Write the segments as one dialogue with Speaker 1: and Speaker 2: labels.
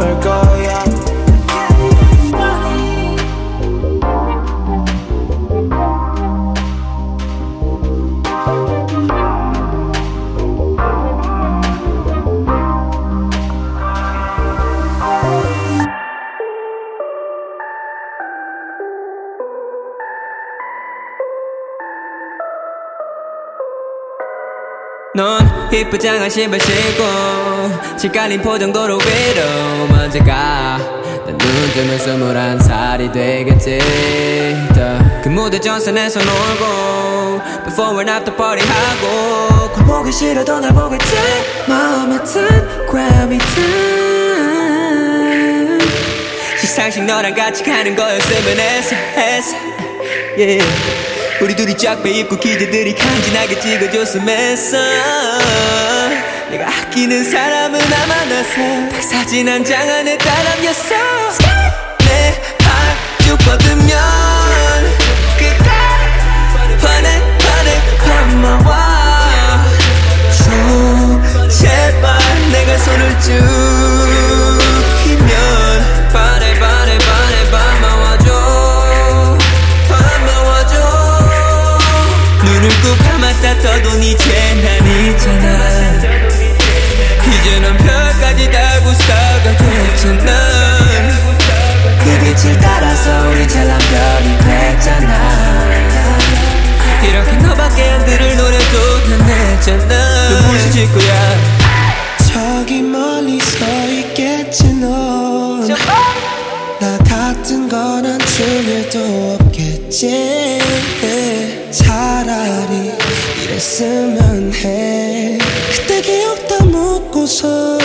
Speaker 1: 쓸어
Speaker 2: 희뿌장한 신발 신고 질깔린 포정도로 위로 먼저 가난눈 뜨면 스물한 살이 되겠지 더. 그 무대 전선에서 놀고 Before and after party 하고 걸 보기 싫어도 날 보겠지 마음에 든 Grammy 든 시상식 너랑 같이 가는 거였으면 했어 했어 yeah. 우리 둘이 쫙배 입고 기자들이 간지나게 찍어줬으면 했어 내가 아끼는 사람은 딱 사진 한 장 안에 다 담겼어 내발쭉 뻗으면 그때 반해 반해 반마와 줘 제발 내가 손을 쭉 꾹 감았다 떠도 이제 난 있잖아. 이제 넌 별까지 달고 스타가 됐잖아. 그 빛을 따라서 우리 잘난 별이 됐잖아. 이렇게 너밖에 안 들을 노래도 난 냈잖아. 눈부신 짓고야?
Speaker 3: 저기 멀리 서 있겠지 넌. 나 같은 건 한중에도 없겠지 차라리 이랬으면 해. 그때 기억 다 묻고선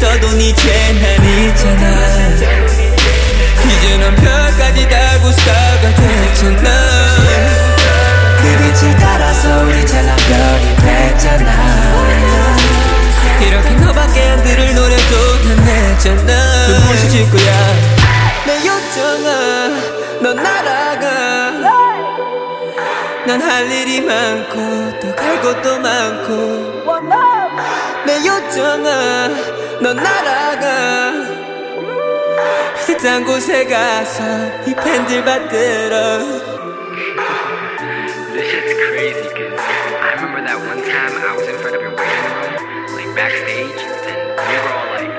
Speaker 2: 때론 이제 난 있잖아. 이제 넌 별까지 달고 스타가 됐잖아.
Speaker 4: 그 빛을 따라서 우리 찬란 별이 됐잖아.
Speaker 2: 이렇게 너밖에 안 들을 노래도 다 냈잖아. 눈부시 질 거야? 내 요청아 넌 날아가. 난 할 일이 많고 또갈 곳도 많고. 내 요청아 넌 날아가 세상 곳에 가서 이 팬들 받들어
Speaker 5: This shit's crazy because I remember that one time I was in front of your waiting room, like backstage, and we were all like,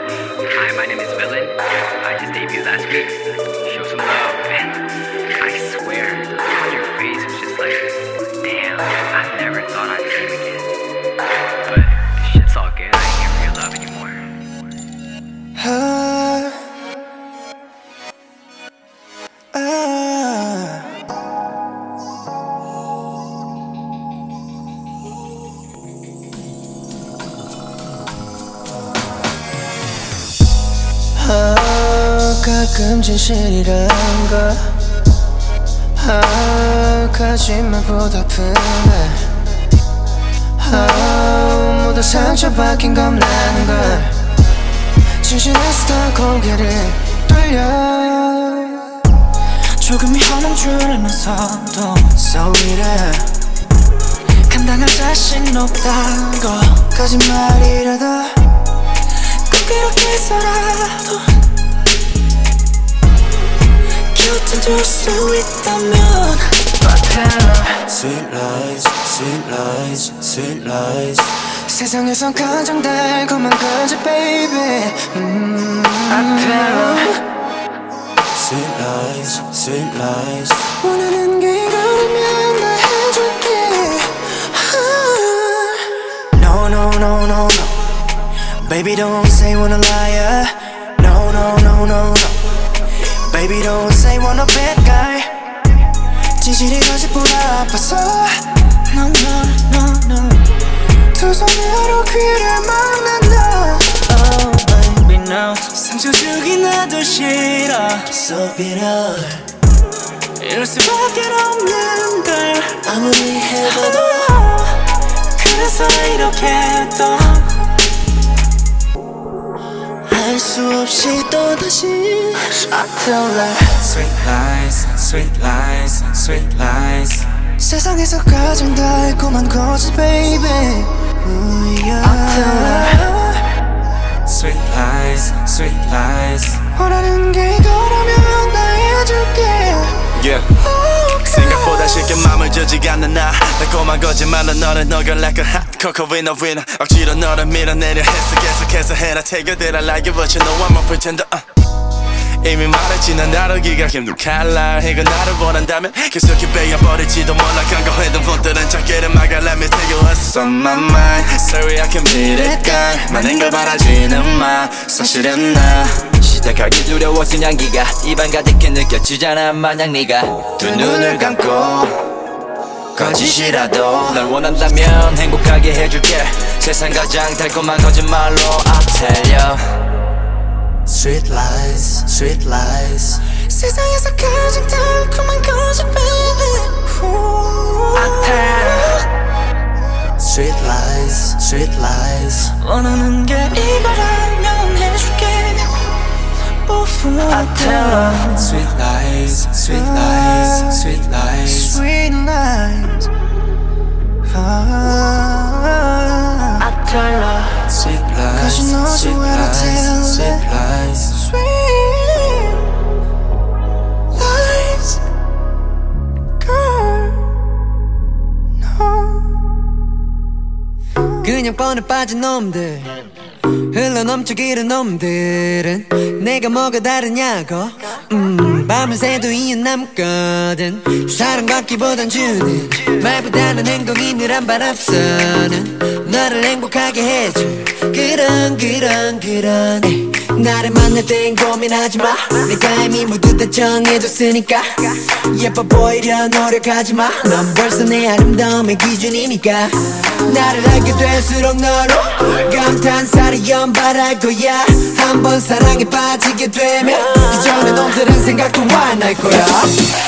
Speaker 5: Hi, my name is Villain. I just debuted last week. Show some love. And I swear, the look on your face was just like, Damn, I never thought I'd see you again. But
Speaker 6: 가끔 진실이란 걸 아, 거짓말보다 아픈데 아, 모두 상처받긴 겁나는 걸 진실했어 고개를 돌려. 조금 현한 줄 알면서도 이래 감당할 자신 없다고 거짓말이라도 꼭 이렇게 해서라도 곁에 둘수 있다면 Sweet lies, sweet lies, sweet lies 세상에선 가장 달콤한 거지 baby 음. Sweet lies, sweet lies 원하는 게 이거라면 다 해줄게 아. No, no, no, no, no Baby don't say wanna liar No, no, no, no, no Baby don't say wanna bad guy. 진실이 거짓보다 아파서 No, no, no, no. 두 손으로 귀를 막는다. Oh baby now 상처 주기 나도 싫어. So bitter. 이럴 수밖에 없는 걸 아무리 해봐도 그래서 이렇게 또할 수 없이 또다시 I tell her Sweet lies, sweet lies, sweet lies 세상에서 가장 달콤한 거짓 baby Ooh, yeah. I tell her Sweet lies, sweet lies 원하는 게 이거라면 다 해줄게
Speaker 7: Yeah. 생각보다 쉽게 맘을 주지 않는 나 달콤한 거짓말로 너를 녹여 like a cocoa winner winner 억지로 너를 밀어내려 했어 계속해서 해라 Take it I like it but you know I'm a pretender uh. 이미 말했지 난 다루기가 힘든 칼날 이거 나를 원한다면 계속해 베어버릴지도 몰라 간과했던 분들은 작게를 막아 Let me tell you what's on my mind Sorry I can beat it girl 많은 걸 바라지는 마 사실은 나
Speaker 8: 시작하기 두려웠은 향기가 입안 가득해 느껴지잖아 마냥 네가
Speaker 7: 두 눈을 감고 거짓이라도
Speaker 8: 널 원한다면 행복하게 해줄게 세상 가장 달콤한 거짓말로 I tell you
Speaker 7: Sweet lies, sweet lies
Speaker 6: 세상에서 가장 달콤한 거짓 baby Ooh.
Speaker 7: Sweet lies, sweet lies
Speaker 6: 원하는 게 이거라면. I tell her
Speaker 7: Sweet lies, sweet lies, sweet lies.
Speaker 6: Sweet lies. Ah. I tell her
Speaker 7: Sweet
Speaker 6: Cause you know
Speaker 7: lies, sweet
Speaker 6: well I tell
Speaker 7: lies, sweet lies.
Speaker 6: Sweet lies. Girl No
Speaker 2: 그냥 뻔해 빠진 놈들. 흘러 넘쳐 기른 놈들은 내가 뭐가 다르냐고. 음 밤을 새도 이유 남거든. 사랑 받기보단 주는 말보다는 행동이 늘한발 앞서는 너를 행복하게 해줄 그런 그런 그런
Speaker 4: 나를 만날 땐 고민하지 마. 내가 이미 모두 다 정해줬으니까. 예뻐 보이려 노력하지 마넌 벌써 내 아름다움의 기준이니까. 나를 알게 될수록 너로 감탄사를 연발할 거야. 한 번 사랑에 빠지게 되면 이전에 놈들은 생각도 안 할 거야.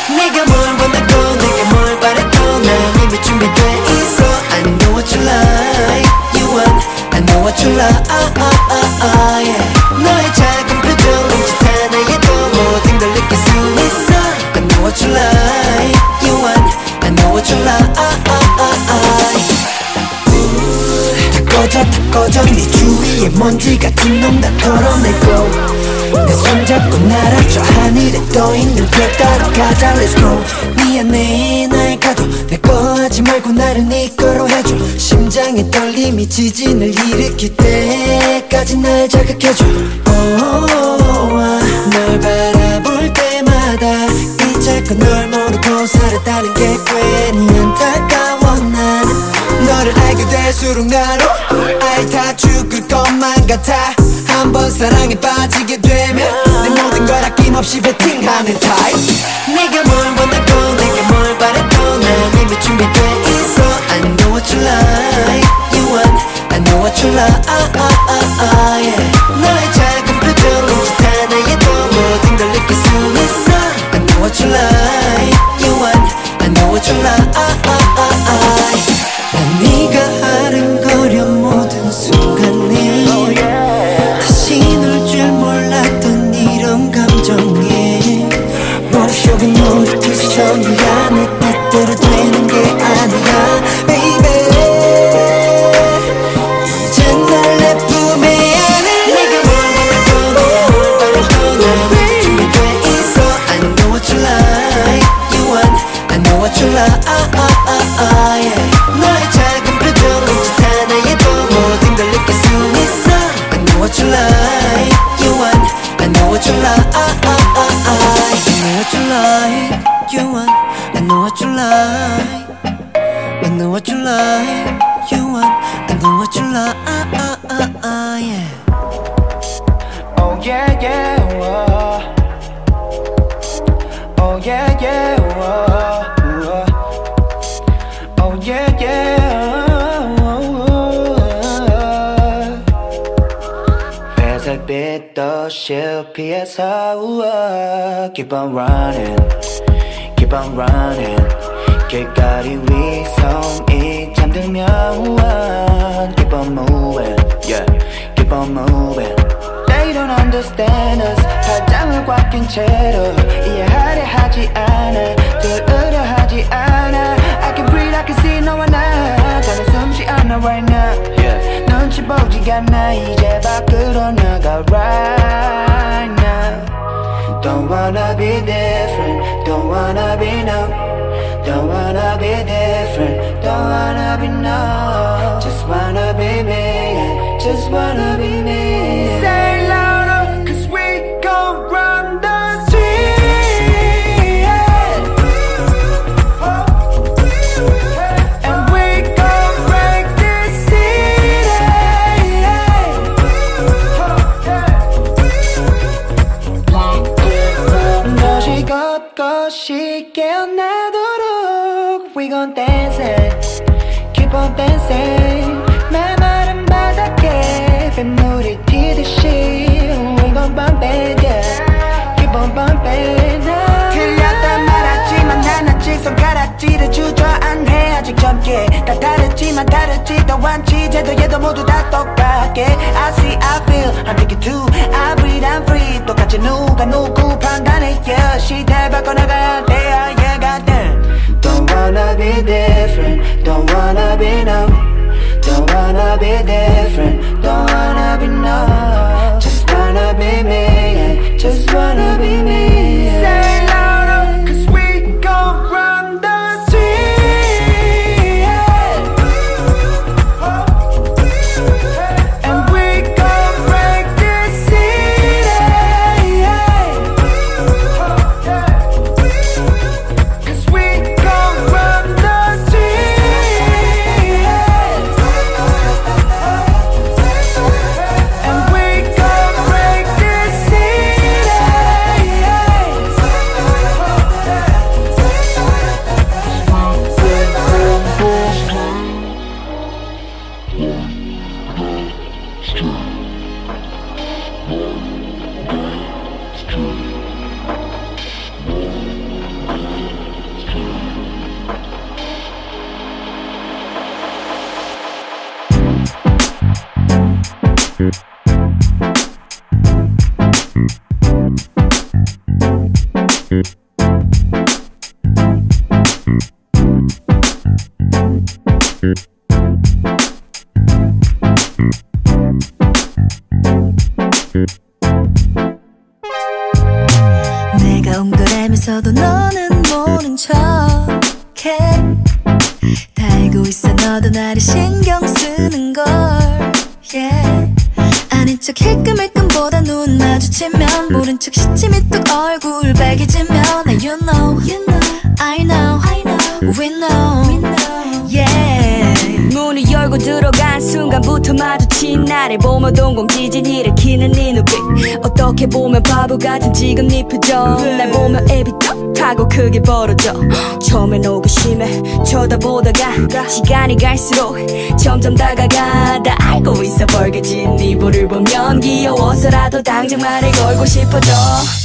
Speaker 4: 네가 뭘 원하고 내가 뭘 바라고 난 이미 준비돼 있어. I know what you like. You want You like ah, ah, ah, ah, yeah. 너의 작은 표정 눈짓 하나에도 모든 걸 느낄 수 있어 You want I know what you like ah, ah, ah, ah. 다 꺼져 다 꺼져 네 주위에 먼지 같은 놈 다 털어내고 내 손잡고 날아 저 하늘에 떠 있는 별 따라 가자. Let's go. 미안해 나의 가도 내 거 하지 말고 나를 네 거로 해줘. 심장의 떨림이 지진을 일으킬 때까지 날 자극해줘. oh, 널 바라볼 때마다 이제껏 널 모르고 살았다는 게 괜히 안타까워. 나는 너를 알게 될수록 나로 아이 다 죽을 것만 같아 한번 사랑에 빠지게 되면 내 모든 걸 아낌없이 베팅하는 타입. 네가 뭘 원하고 내가 뭘 바라고 난 이미 준비돼
Speaker 9: Keep on running, keep on running. 길거리 위성이 잠들면 우와. Keep on moving, yeah. Keep on moving. They don't understand us. 발장을 꽉낀 채로 이해하려 하지 않아. 들으려 하지 않아. I can breathe, I can see 너와 나. 다른 숨쉬 않아 right now. Yeah. 눈치 보지가 않아. 이제 밖으로 나가 right now. Don't wanna be different. Don't wanna be no. Don't wanna be different. Don't wanna be no. Just wanna be me. yeah. Just wanna be me. 걷것이 깨어나도록 We gon' dance it Keep on dancing 메마른 바닥에 빗물이 튀듯이 We gon' bump it yeah Keep on bumping 아직 젊게 다 다르지만 다르지도 않지 제도에도 모두 다 똑같게 I see I feel I'm thinking too I breathe I'm free 똑같이 누가 누구 판단해 yeah 시대 바꿔나가야 돼 I yeah goddamn Don't wanna be different Don't wanna be no Don't wanna be different Don't wanna be no Just wanna be me yeah. Just wanna be me yeah.
Speaker 10: 척 힐끔힐끔보다 눈 마주치면 모른 척 시침이 뚝 얼굴 빨개지면. 나 you know, I know, we know, yeah.
Speaker 11: 문을 열고 들어간 순간부터 마주친 나를 보며 동공 지진 일으키는 네 눈빛 어떻게 보면 바보 같은 지금 네 표정. 날 보며 애비 떡 하고 크게 벌어져 처음엔 호기심에 쳐다보다가 시간이 갈수록 점점 다가가 다 알고 있어 벌게진 네 볼을 보면 귀여워서라도 당장 말을 걸고 싶어져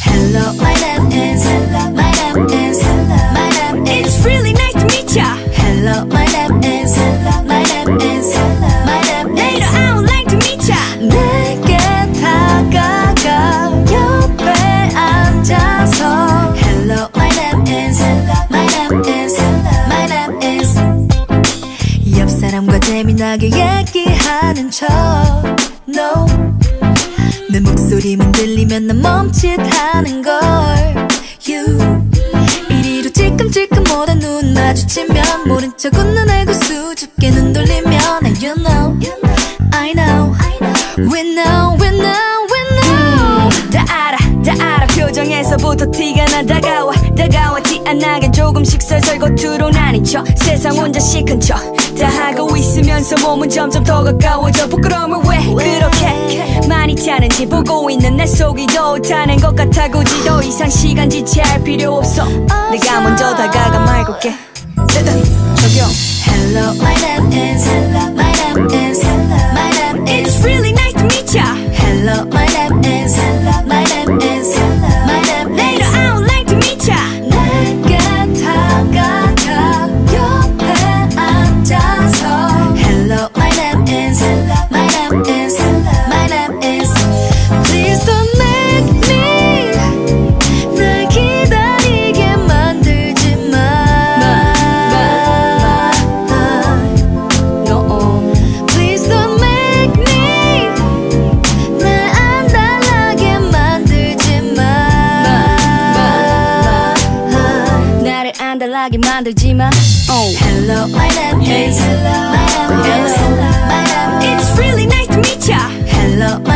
Speaker 10: Hello, my name is My name is My name is
Speaker 11: It's really nice to meet ya
Speaker 10: Hello, my name is My name is My 척 No. 내 목소리만 들리면 난 멈칫하는 걸. You. 이리로 찔끔찔끔보다 눈 마주치면 모른 척 웃는 얼굴 수줍게 눈 돌리면 And you know. I know. We know we know we know.
Speaker 11: 다 알아 다 알아. 표정에서부터 티가 나 다가와. 다가와 티 안 나게 조금씩 설설 겉으로 나뉘쳐. 세상 혼자 시큰 척 다 하고 있으면서 몸은 점점 더 가까워져 부끄러움을 왜 그렇게 많이 타는지 보고 있는 내 속이 더 타는 것 같아 굳이 더 이상 시간 지체할 필요 없어 내가 먼저 다가가 말고게 저기요
Speaker 10: Hello my name is My name is My name is
Speaker 11: It's really nice to meet ya
Speaker 10: Hello my name is My name is 만들지 마
Speaker 11: oh.
Speaker 10: Hello, my name is My name is My name
Speaker 11: It's
Speaker 10: is
Speaker 11: really nice to meet ya
Speaker 10: Hello, my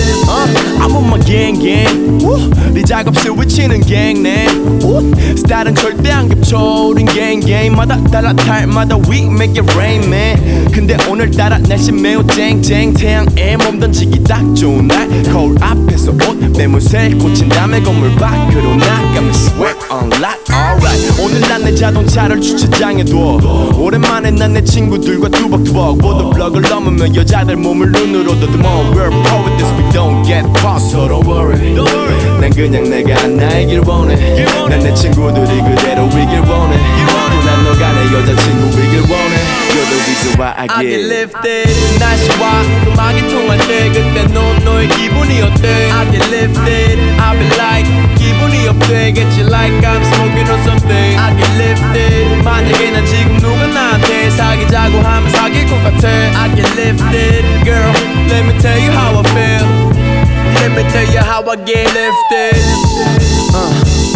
Speaker 10: uh,
Speaker 12: I'm on my gang gang. 네 작업실 gang Woo. 스타일은 절대 안 겹쳐. 우린 gang gang마다 달라 탈마다 we make it rain man. 근데 오늘따라 날씨 매우 쨍쨍. 태양에 몸 던지기 딱 좋은 날. 거울 앞에서 옷 매무새 꽂힌 다음에 건물 밖으로 나가면 sweat on lot. Alright. 오늘 난 내 자동차를 주차장에 둬. 오랜만에 난 내 친구들과 뚜벅뚜벅. 모두 블럭을 넘으며 여자들 몸을 눈으로 더듬어 We're this we don't get caught so don't worry 난 그냥 내가 나이길 원해 난 내 친구들이 그대로이길 원해 난 너가 내 여자친구이길 원해 You're the reason why I get,
Speaker 13: I get lifted 날씨와 음악이 통할 때 그때 넌 너의 기분이 어때 I get lifted I be like 기분이 업되겠지 like I'm smoking on something I get lifted 만약에 난 지금 누가 나한테 사귀자고 하면 사귈 것 같아 I get lifted girl let me tell you how I feel Let me tell you how I get lifted
Speaker 12: uh.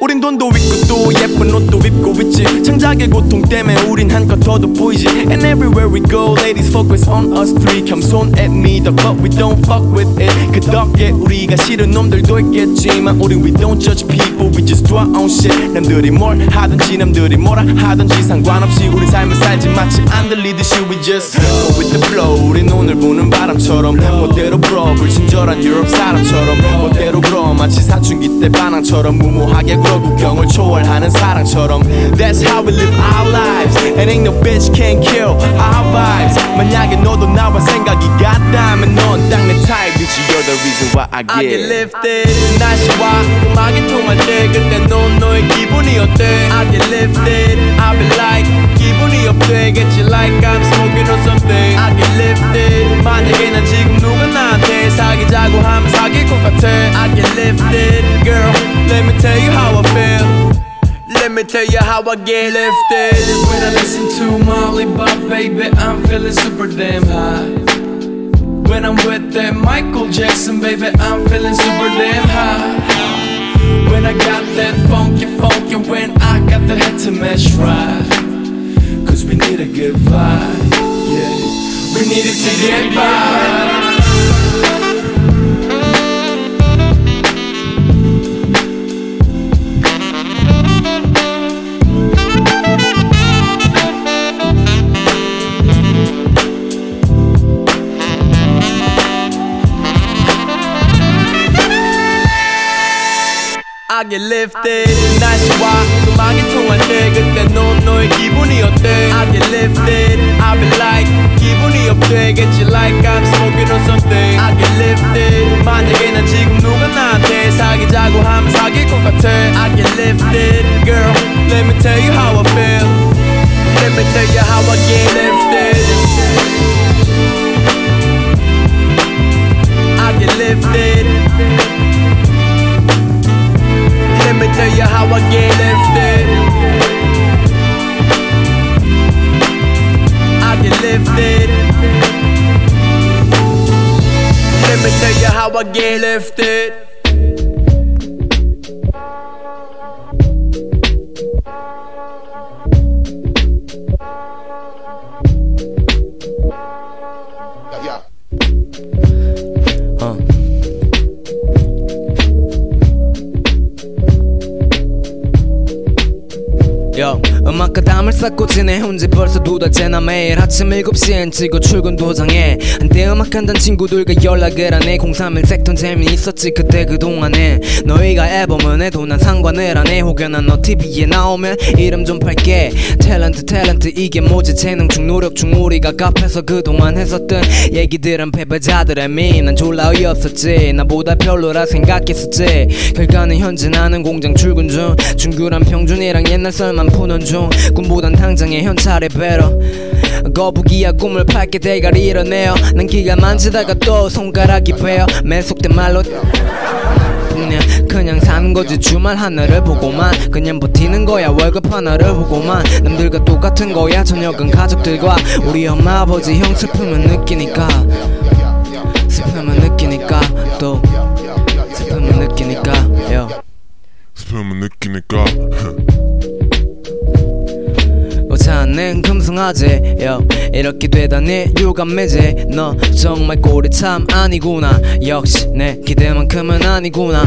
Speaker 13: 우린 돈도 있고 또 예쁜 옷도 입고 있지. 창작의 고통 때문에 우린 한껏 더 돋보이지. And everywhere we go ladies focus on us three. 겸손 and me the but we don't fuck with it. 그 덕에 우리가 싫은 놈들도 있겠지만 우린 we don't judge people we just do our own shit. 남들이 뭘 하든지 남들이 뭐라 하든지 상관없이 우리 삶을 살지 마치 안 들리듯이 we just go with the flow. 우린 오늘 부는 바람처럼 멋대로 불어 불친절한 유럽 사람처럼 멋대로 굴어 마치 사춘기 때 반항처럼 무모하게 굴어 국경을 초월하는 사랑처럼 That's how we live our lives And ain't no bitch can kill our vibes 만약에 너도 나와 생각이 같다면 넌 딱 내 타입이지 You're the reason why I get, I get lifted 날씨와 음악이 통할 때 그때 넌 너의 기분이 어때 I get lifted I be like 기분이 업되겠지 like I'm smoking on something I get lifted 만약에 난 지금 누가 나한테 사귀자고 하면 사귈 것 같아 I get lifted girl let me tell you how I feel Let me tell you how I get lifted
Speaker 9: When I listen to Molly Bob, baby, I'm feeling super damn high When I'm with that Michael Jackson, baby, I'm feeling super damn high When I got that funky funk and when I got the head to match right Cause we need a good vibe, yeah We need it to get by
Speaker 13: I get lifted 날씨와 음악이 통할 때 그때 넌 너의 기분이 어때 you how I get lifted.
Speaker 14: 벌써 두 달째 나 매일 아침 7시엔 찍어 출근 도장에. 한때 음악한단 친구들과 연락을 하네. 031 섹턴 재미있었지 그때 그동안에. 너희가 앨범을 내도 난 상관을 안해. 혹여나 너 TV에 나오면 이름 좀 팔게. 탤런트 탤런트 이게 뭐지? 재능 중 노력 중 우리가 카페에서 그동안 했었던 얘기들은 패배자들의 미난 졸라 어이없었지. 나보다 별로라 생각했었지. 결과는 현재 나는 공장 출근 중. 중규란 평준이랑 옛날 썰만 푸는 중. 꿈보단 당장의 현찰에 배러 거북이야 꿈을 밝게 대가리 일어내요. 난 기가 만지다가 또 손가락이 베어 매속된 말로 그냥 그냥 사는 거지. 주말 하나를 보고만 그냥 버티는 거야. 월급 하나를 보고만 남들과 똑같은 거야. 저녁은 가족들과 우리 엄마 아버지 형 슬픔을 느끼니까 슬픔을 느끼니까 또 슬픔을 느끼니까 요.
Speaker 15: 슬픔을 느끼니까
Speaker 14: 오자는 금성아재 요. 이렇게 되다니 유감매제. 너 정말 꼴이 참 아니구나. 역시 내 기대만큼은 아니구나.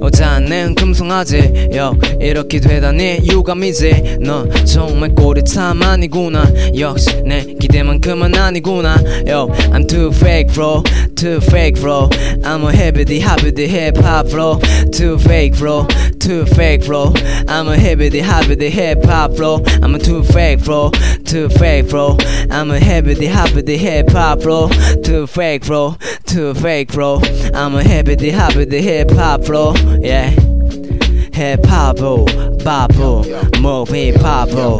Speaker 14: 오자는 금성아재 요. 이렇게 되다니 유감이지 너 정말 꼴이 참 아니구나. 역시 내 기대만큼은 아니구나. Yo I'm too fake bro. Too fake bro. I'm a hibbity hobbity hip hop bro. Too fake bro too fake bro I'm a hibbity hobbity hip hop bro I'm a too fake bro too fake bro I'm a hibbity hobbity hip hop bro too fake bro too fake bro I'm a hibbity hobbity hip hop bro yeah hip hop bro babo move hip hop bro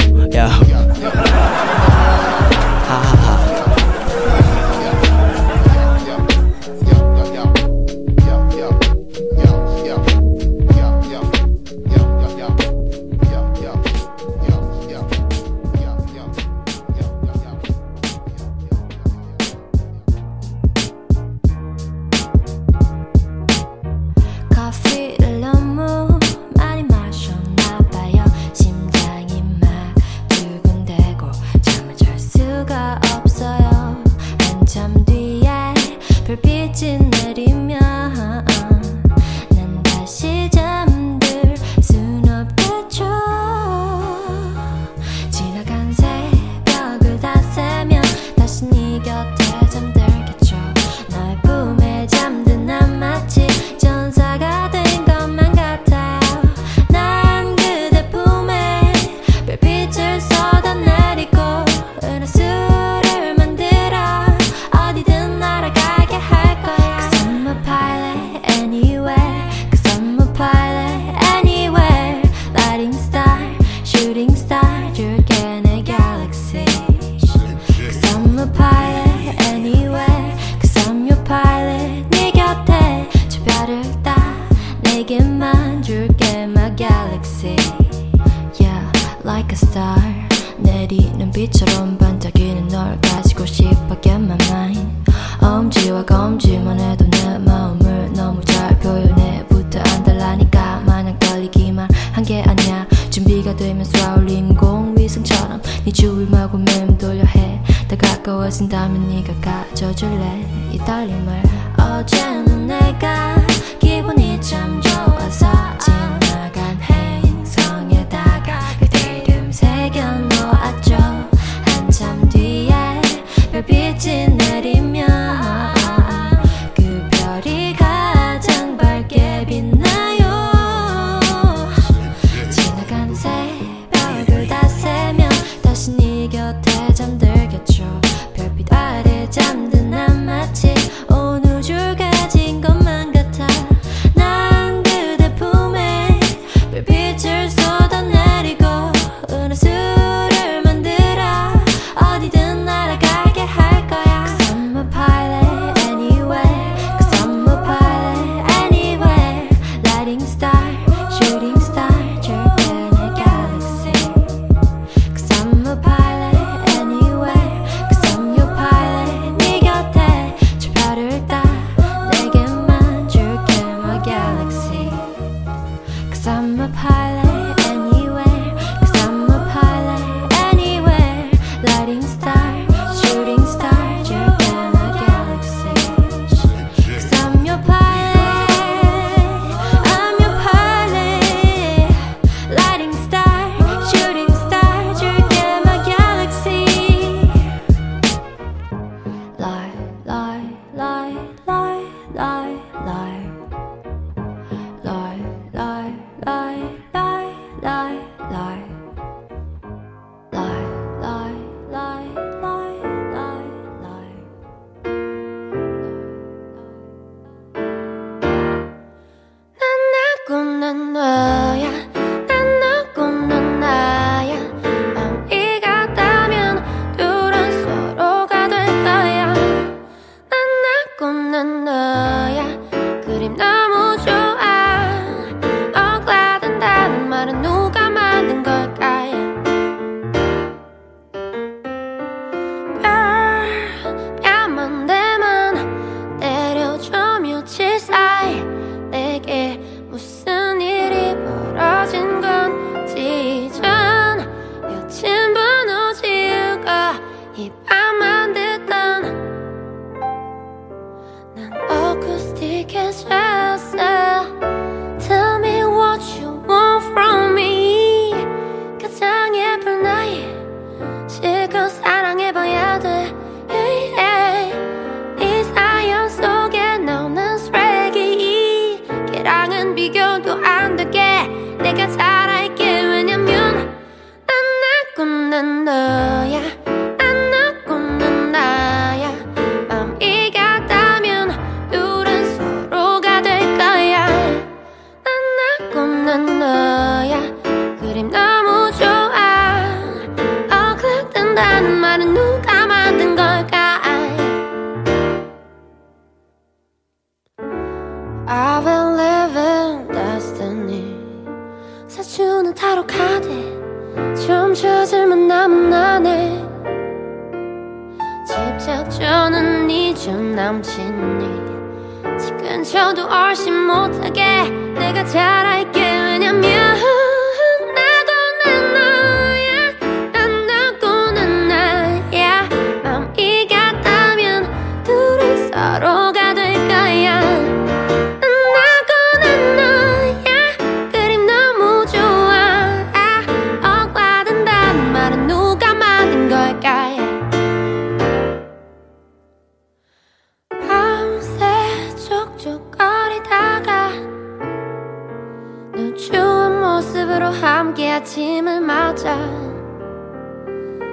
Speaker 10: 집으로
Speaker 16: 함께 아침을 맞아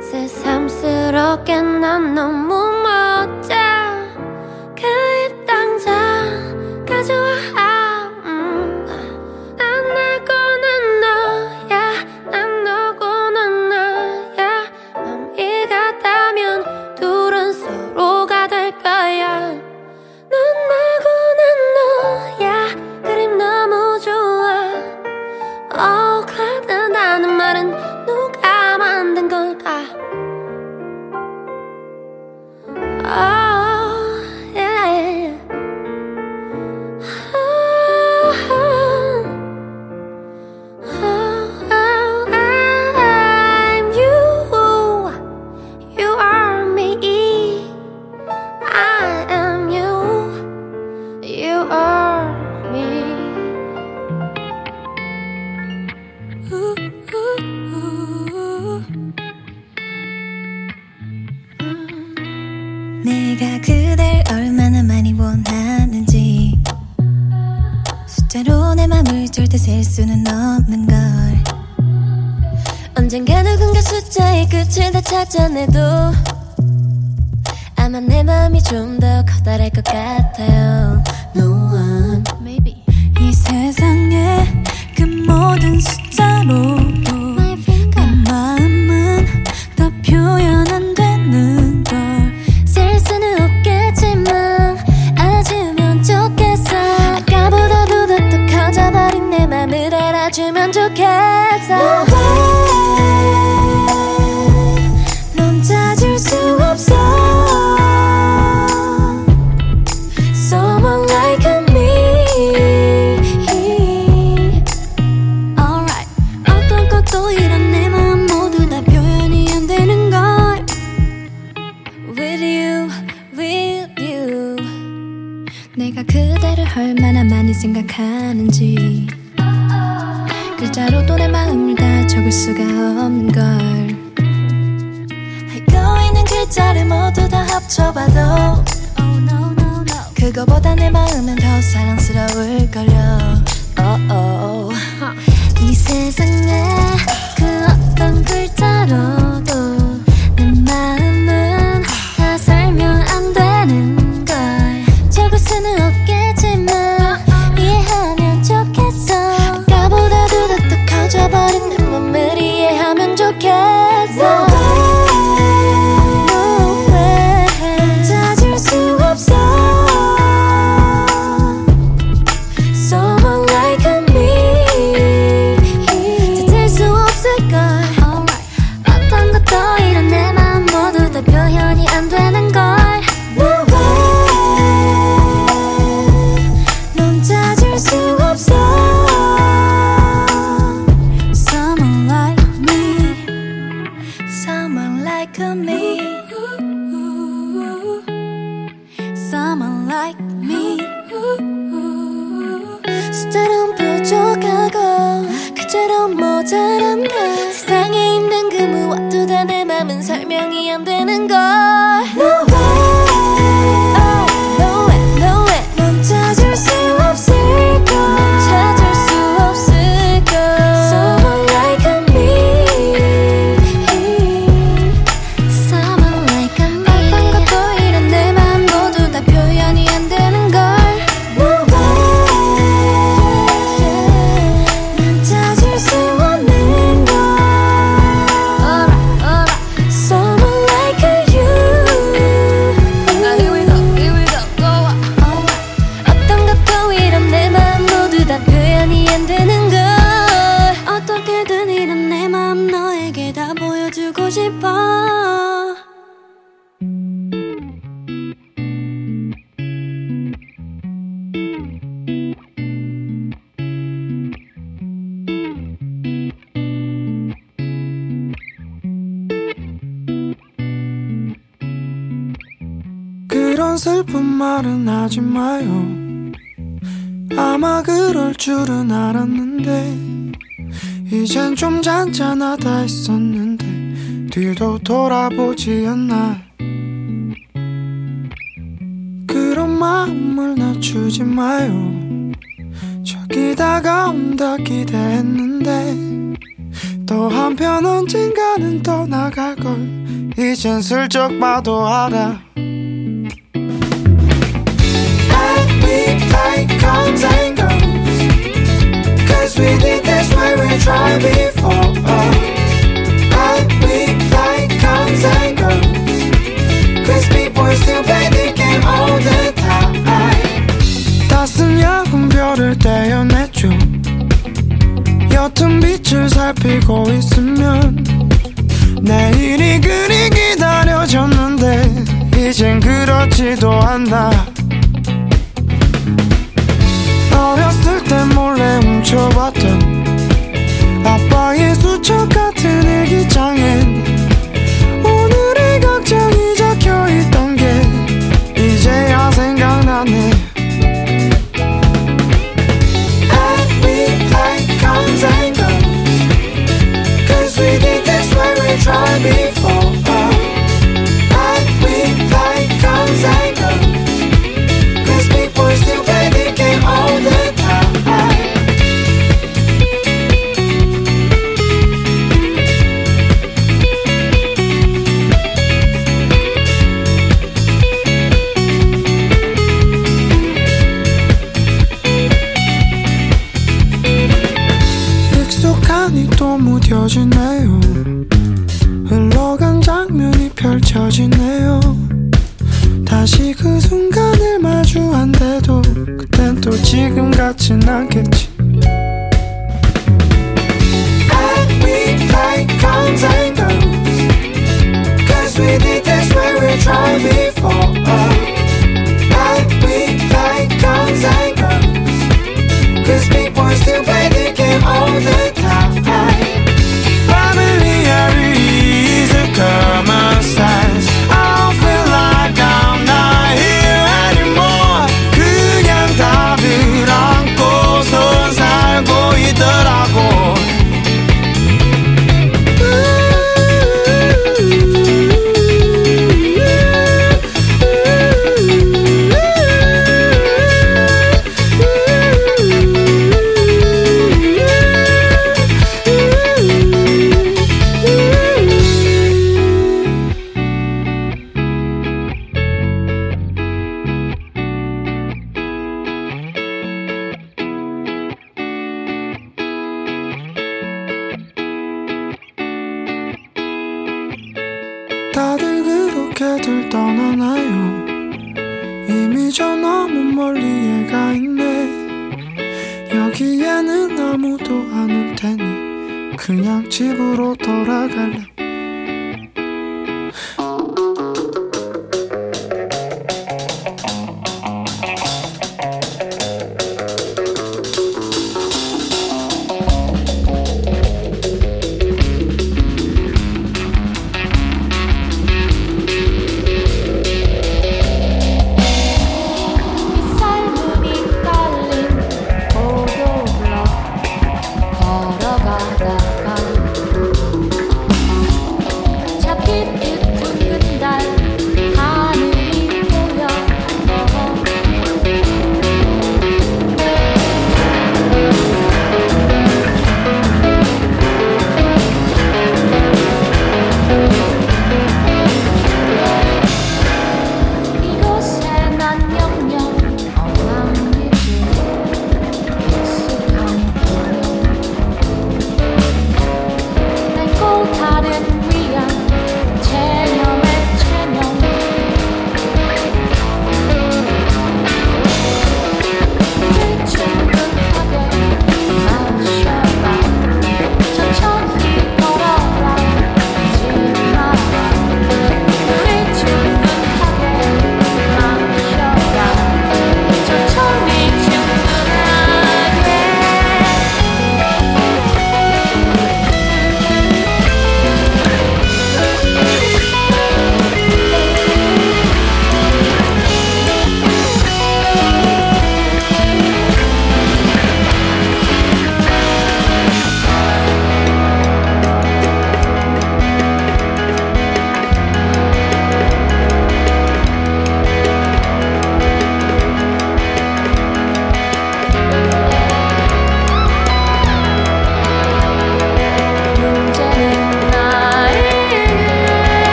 Speaker 16: 새삼스럽게 난 너무 멋져.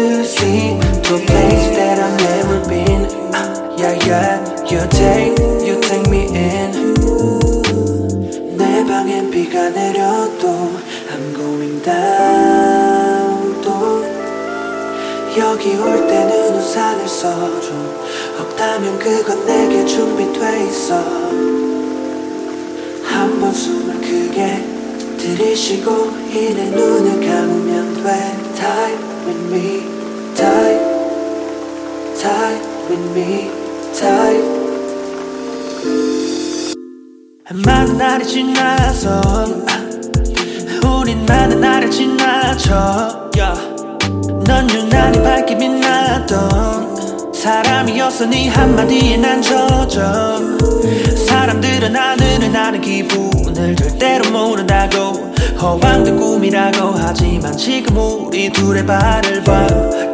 Speaker 17: Into sea To a place that I've never been Ah, Yeah, yeah, you take, you take me in 내 방엔 비가 내려도 I'm going down 또 여기 올 때는 우산을 써줘 없다면 그건 내게 준비돼 있어 한 번 숨을 크게 들이쉬고 이내 눈을 감으면 돼 with me, die Die with me, die 많은 날이 지나서 아, 우린 많은 날을 지나쳐. 넌 유난히 밝게 빛나던 사람이었어 네 한마디에 난 젖어. 사람들은 하늘을 나는 기분 을 절대로 모른다고 허황된 꿈이라고 하지만 지금 우리 둘의 발을 봐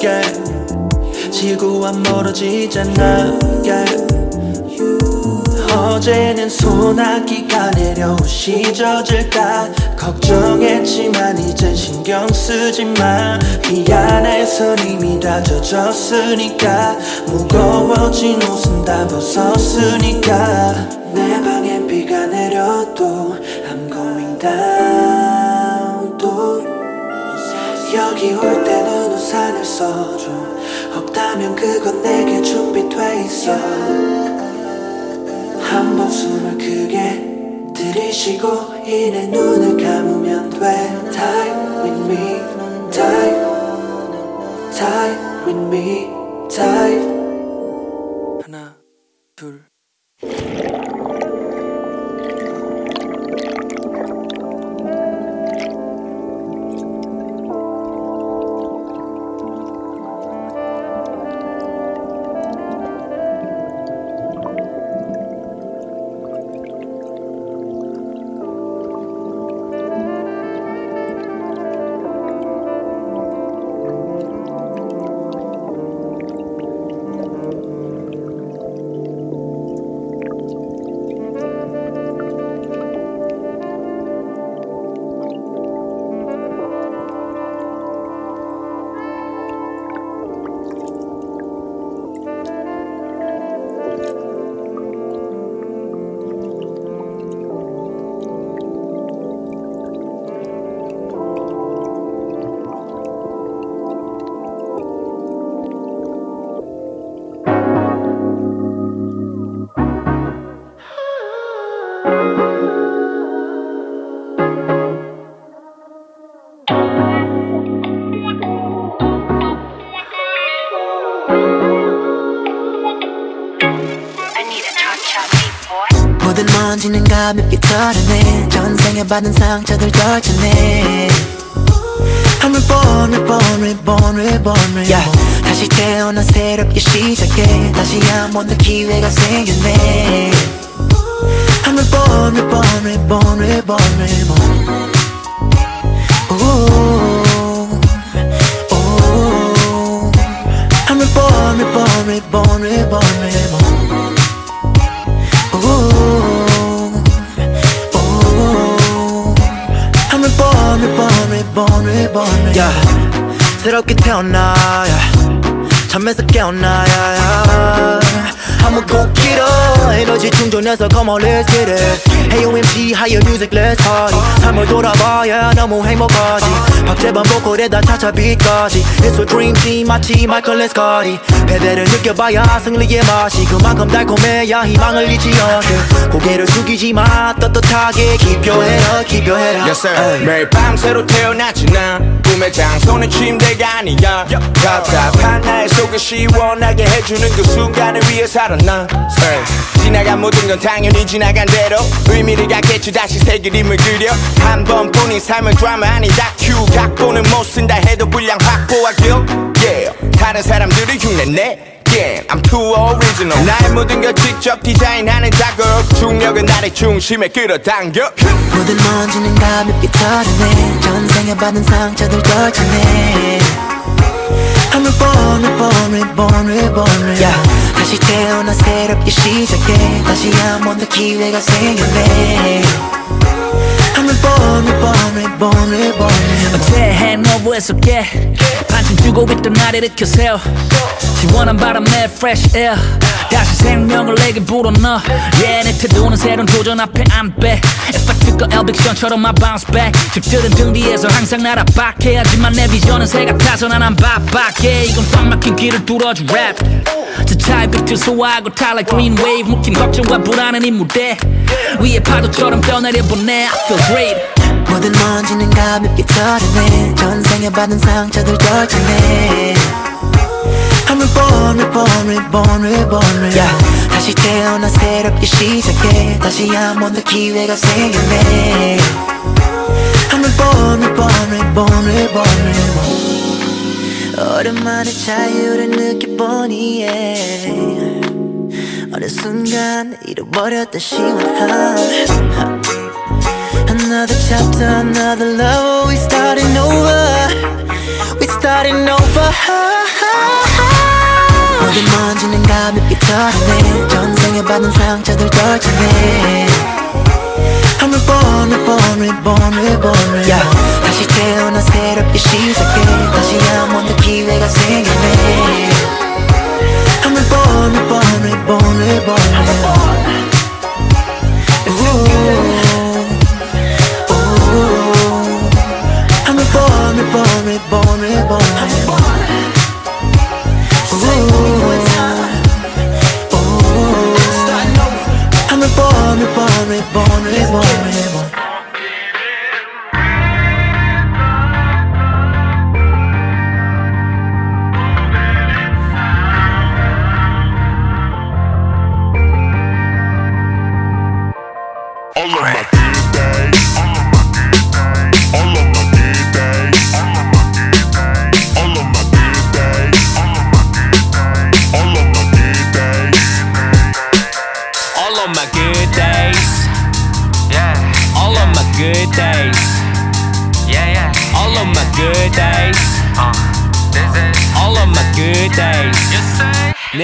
Speaker 17: yeah. 지구와 멀어지잖아 yeah. 어제는 소나기가 내려온 시저질까 걱정했지만 이젠 신경 쓰지마 미안해서 이미 다 젖었으니까 무거워진 옷은 다 벗었으니까 내 방엔 비가 내려도 또 여기 올 때는 우산을 써줘. 없다면 그건 내게 준비돼 있어. 한 번 숨을 크게 들이쉬고 이내 눈을 감으면 돼. Die with me, die Die with me, die 하나, 둘
Speaker 4: 받은 상처들 덜쳐내 I'm reborn, reborn, reborn, reborn, reborn yeah. 다시 태어나 새롭게 시작해 다시 한 번 더 기회가 생겼네 I'm reborn, reborn, reborn, reborn, reborn Ooh, ooh I'm reborn, reborn, reborn, reborn, reborn reborn, reborn yeah. 새롭게 태어나 yeah. 잠에서 깨어나 yeah, yeah. 한번 꼭 길어 에너지 충전해서 come on let's get it AOMG higher music let's party 삶을 돌아봐야 너무 행복하지 박재범 보컬에다 차차 빛까지 It's a dream team 마치 마이클 레스카리 패배를 느껴봐야 승리의 맛이 그만큼 달콤해야 희망을 잊지 않게 고개를 숙이지 마. 떳떳하게 기표해라 기표해라.
Speaker 18: Yes sir. 매일 밤 새로 태어났지 난 꿈의 장소는 침대가 아니야. 답답한 나의 속을 시원하게 해주는 그 순간을 위해 hey. 지나간 모든 건 당연히 지나간 대로 의미를 갖겠지 다시 새 그림을 그려. 한 번뿐인 삶은 드라마 아닌 다큐 각본은 못 쓴다 해도 분량 확보하길 yeah. 다른 사람들을 흉내내 yeah. I'm too original 나의 모든 걸 직접 디자인하는 작업 중력은 나를 중심에 끌어당겨
Speaker 4: 모든 먼지는 가볍게 털어내 전생에 받은 상처들 덜쳐내 I'm reborn, reborn, reborn, reborn, reborn yeah. 다시 태어나 새롭게 시작해 다시 한번 더 기회가 생겼네 I'm reborn, reborn, reborn, reborn
Speaker 19: 어제 해노브에서 깨 반쯤 주고 있던 날 일으켜세요. 시원한 바람에 fresh air. 다시 생명을 내게 불어넣어. yeah, 내 태도는 새로운 도전 앞에 안빼 A 엘빅션처럼 I bounce back. 적들은 등 뒤에서 항상 날 압박해 하지만 내 비전은 새 같아서 난안 바빠게 이건 꽉 막힌 길을 뚫어줘 랩저 차의 빛을 소화하고 타 like green wave. 묵힌 걱정과 불안은 이 무대 위에 파도처럼 떠내려 보내. I feel great.
Speaker 4: 모든 먼지는 가볍게 털어내 전생에 받은 상처들 덜쳐내 I'm reborn, reborn, reborn, reborn, reborn yeah. 다시 태어나 새롭게 시작해 다시 한 번 더 기회가 생겼네 I'm reborn, reborn, reborn, reborn, reborn 오랜만에 자유를 느껴보니 yeah. 어느 순간 잃어버렸던 시원함 Another chapter, another love We starting over starting over 모든 먼지는 가볍게 털어내 전생에 받은 상처들 덜쳐내 I'm reborn, reborn, reborn, reborn, reborn yeah. 다시 태어나 새롭게 시작해 다시 한 번 더 기회가 생겼네 I'm reborn, reborn, reborn, reborn, reborn I'm Reborn, reborn, reborn,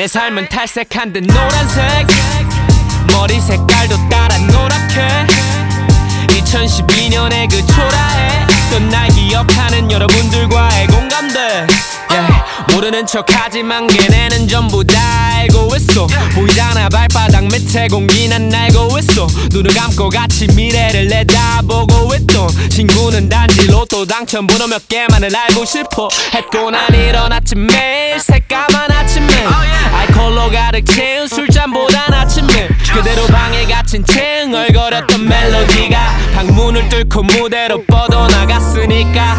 Speaker 13: 내 삶은 탈색한 듯 노란색. 머리 색깔도 따라 노랗게. 2012년의 그 초라해. 넌날 기억하는 여러분들과의 공감대. Yeah. 모르는 척하지만 걔네는 전부 다 알고 있어 보이잖아 발바닥 밑에 공기 난 알고 있어 눈을 감고 같이 미래를 내다보고 있던 친구는 단지 로또 당첨 번호 몇 개만을 알고 싶어 했고 난 일어났지 매일 새까만 아침에 알콜로 가득 채운 술잔보단 아침에 그대로 방에 갇힌 채 흥얼거렸던 멜로디가 방문을 뚫고 무대로 뻗어나갔으니까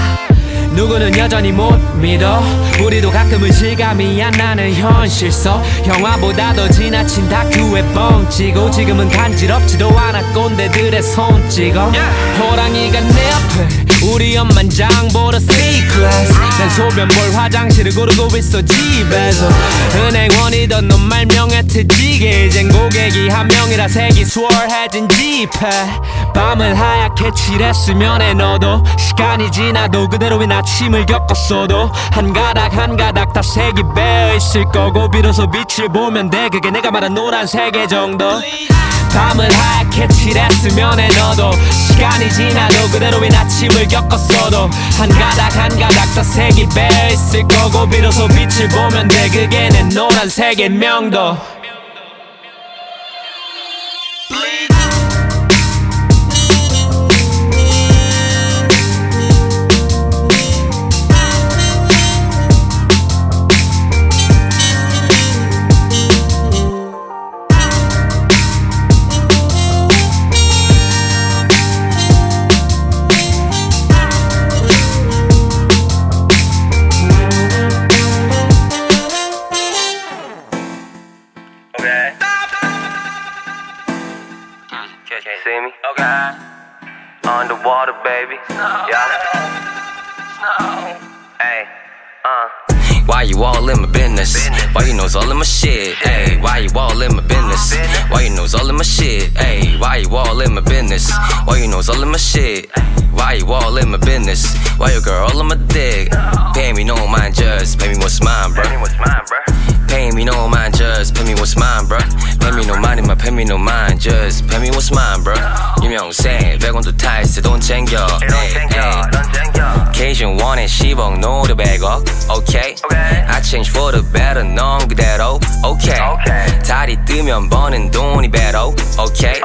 Speaker 13: 누구는 여전히 못 믿어. 우리도 가끔은 실감이 안 나는 현실 속 영화보다 더 지나친 다큐에 뻥치고 지금은 간지럽지도 않아 꼰대들의 손 찍어. 호랑이가 내 앞에 우리 엄만 장보러 C-클래스 난 소변볼 화장실을 고르고 있어 집에서. 은행원이던 넌 말명에 트지게 이젠 고객이 한 명이라 색이 수월해진 집회 밤을 하얗게 칠했으면 해 너도 시간이 지나도 그대로인 아침을 겪었어도 한 가닥 한 가닥 다 색이 배어 있을 거고 비로소 빛을 보면 돼. 그게 내가 말한 노란 세계 정도. 밤을 하얗게 칠했으면 해 너도. 시간이 지나도 그대로인 아침을 겪었어도 한 가닥 한 가닥 다 색이 배어 있을 거고 비로소 빛을 보면 돼. 그게 내 노란 세계 명도
Speaker 20: business? Why you knows all of my shit? Why you all in my business? Why your girl all in my dick? Pay me no mind, just pay me what's mine, bro. Pay me no mind, just pay me what's mine, bro. Pay me no money, my pay me no mind, just pay me what's mine, bro. 유명세 100원도 타이스 돈 챙겨. 에이, 에이. Occasion 원에 10억 노래 100억. Okay. I change for the better, 넌 그대로. Okay. 다리 뜨면 버는 돈이 better. Okay.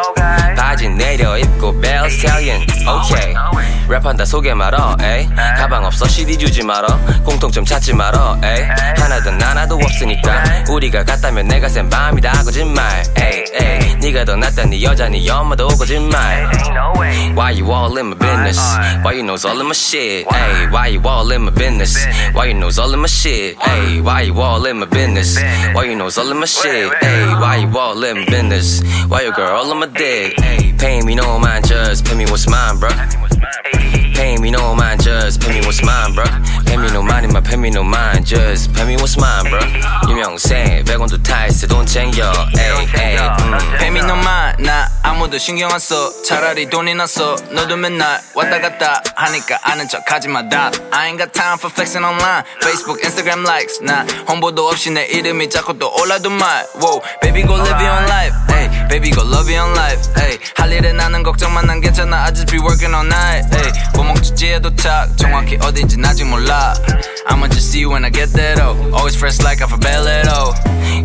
Speaker 20: 바지 내려 입고 bell stallion. Okay. 랩한다 소개 말어. 에이. 가방 없어 CD 주지 말어. 공통점 찾지 말어. 에이. 하나든 하나도 없으니까 우리가 같다면 내가 센 밤이다 거짓말. 에이. 에이. 네가 더 낫다 네 여자 네 엄마도 거짓말. Why you all in my business? Why you knows all of my shit? Hey, why you all in my business? Why you knows all of my shit? Hey, why you all in my business? Why you knows all of my shit? Hey, why you all in my business? Why your girl all on my dick? Hey, pay me no mind, just pay me what's mine, bro. Pay me no mind, just pay me what's mine, bro. Pay me no money, my pay me no mind, just pay me what's mine, bro. 유명세 100원도 타이스 돈 챙겨. Hey, hey, mm.
Speaker 21: Pay me no mind 나 아무도 신경 안 써 차라리 돈이 났어 너도 맨날 왔다 갔다 하니까 아는 척 하지마 다 I ain't got time for flexing online Facebook, Instagram likes 나 홍보도 없이 내 이름이 자꾸 또 올라도 말 Whoa, baby go live your own life hey, baby go love your own life hey, 할 일은 나는 걱정만 난 괜찮아 I just be working all night hey, 구멍주지에 도착 정확히 어딘진 아직 몰라 I'ma just see you when I get there though Always fresh like off a belly though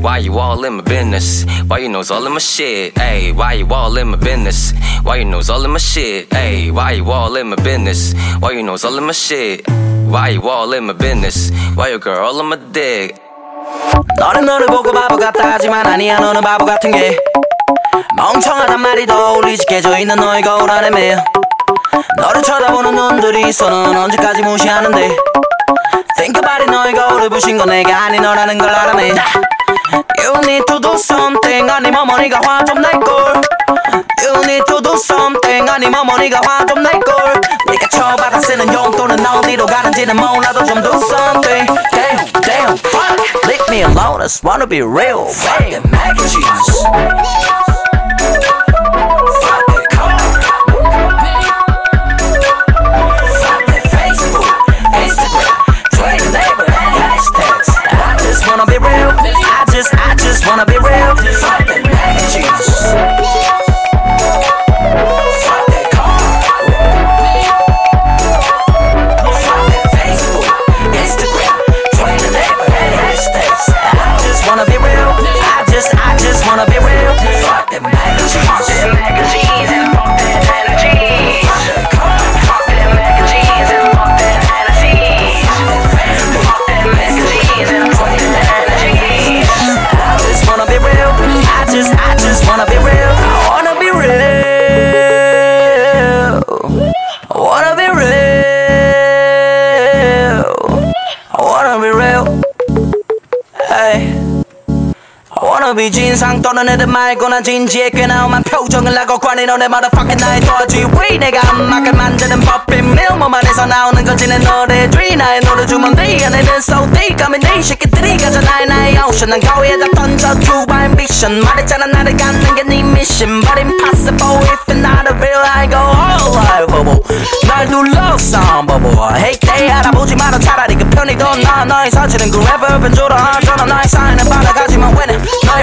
Speaker 20: Why you all in my business? Why you knows all of my shit? Hey, why you all in my business? Why you knows all of my shit? Hey, why you all in my business? Why you knows all of my shit? Why you all in my business? Why your girl all on my dick?
Speaker 22: 너는 너를 보고 바보 같다 하지만 아니야 너는 바보 같은 게 멍청하단 말이 더 어울리지 깨져 있는 너의 거울 안에 매여 너를 쳐다보는 눈들이 넌 언제까지 무시하는데 Think about it 너의 거울을 부신 건 내가 아닌 너라는 걸 알아내 You need to do something 아님 어머니가 화좀 낼걸 You need to do something 아님 어머니가 화좀 낼걸 네가 쳐받아 쓰는 용돈은 어디로 가는지는 몰라도 좀 do something Damn, damn, fuck Leave me alone, I just wanna be real Fuck the mac and cheese I just wanna be real 위 진상 떠는 애들 말고 난 진지해. 꽤나 험한 표정을 하고 관해. 너네 motherfucking 나의 도와주위 왜 내가 음악을 만드는 법인 밀몸 안에서 나오는 건지 내 노래들이. 나의 노래 주면 돼 안에는 so deep 가면 내 새끼들이 가져. 나의 나의 ocean. 난 거위에다 던져. True ambition. 말했잖아 나를 갖는 게네 mission. But impossible if you're not a real I go all right bobo 날 둘러싼 bobo hate day 알아보지 마라. 차라리 그 편이 더 나아. 너의 사진은 그 랩을 변조라 저런 나의 사인을 받아가지만 왜는 너의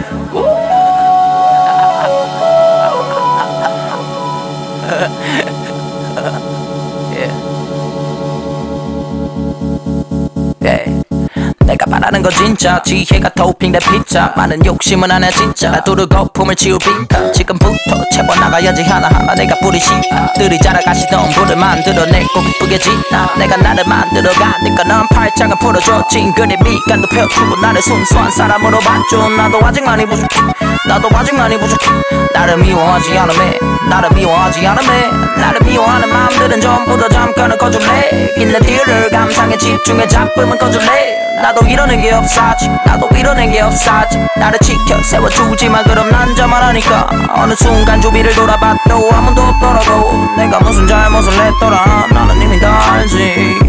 Speaker 22: 내가 바라는 건 진짜. 지혜가 토핑된 피자. 많은 욕심은 안해 진짜. 나두루 거품을 치우니까 지금부터 채워 나가야지 하나하나 내가 뿌리시 들이 자라가시던 불을 만들어내고 기쁘게 지나 내가 나를 만들어가니까 넌 팔짱을 풀어줘. 찡그리 밑간도 펴주고 나를 순수한 사람으로 봐줘 나도 아직 많이 부족해. 나도 아직 많이 부족해. 나를 미워하지 않으면 나를 미워하지 않으면 나를 미워하는 마음들은 전부 다 잠깐은 꺼줄래 있는 뒤를 감상에 집중해 잡으면 꺼줄래 나도 이러는 게 없사지. 나도 이러는 게 없사지. 나를 지켜 세워주지만 그럼 난 저만하니까 어느 순간 주위를 돌아봐도 아무도 없더라고 내가 무슨 잘못을 했더라. 나는 이미 다 알지.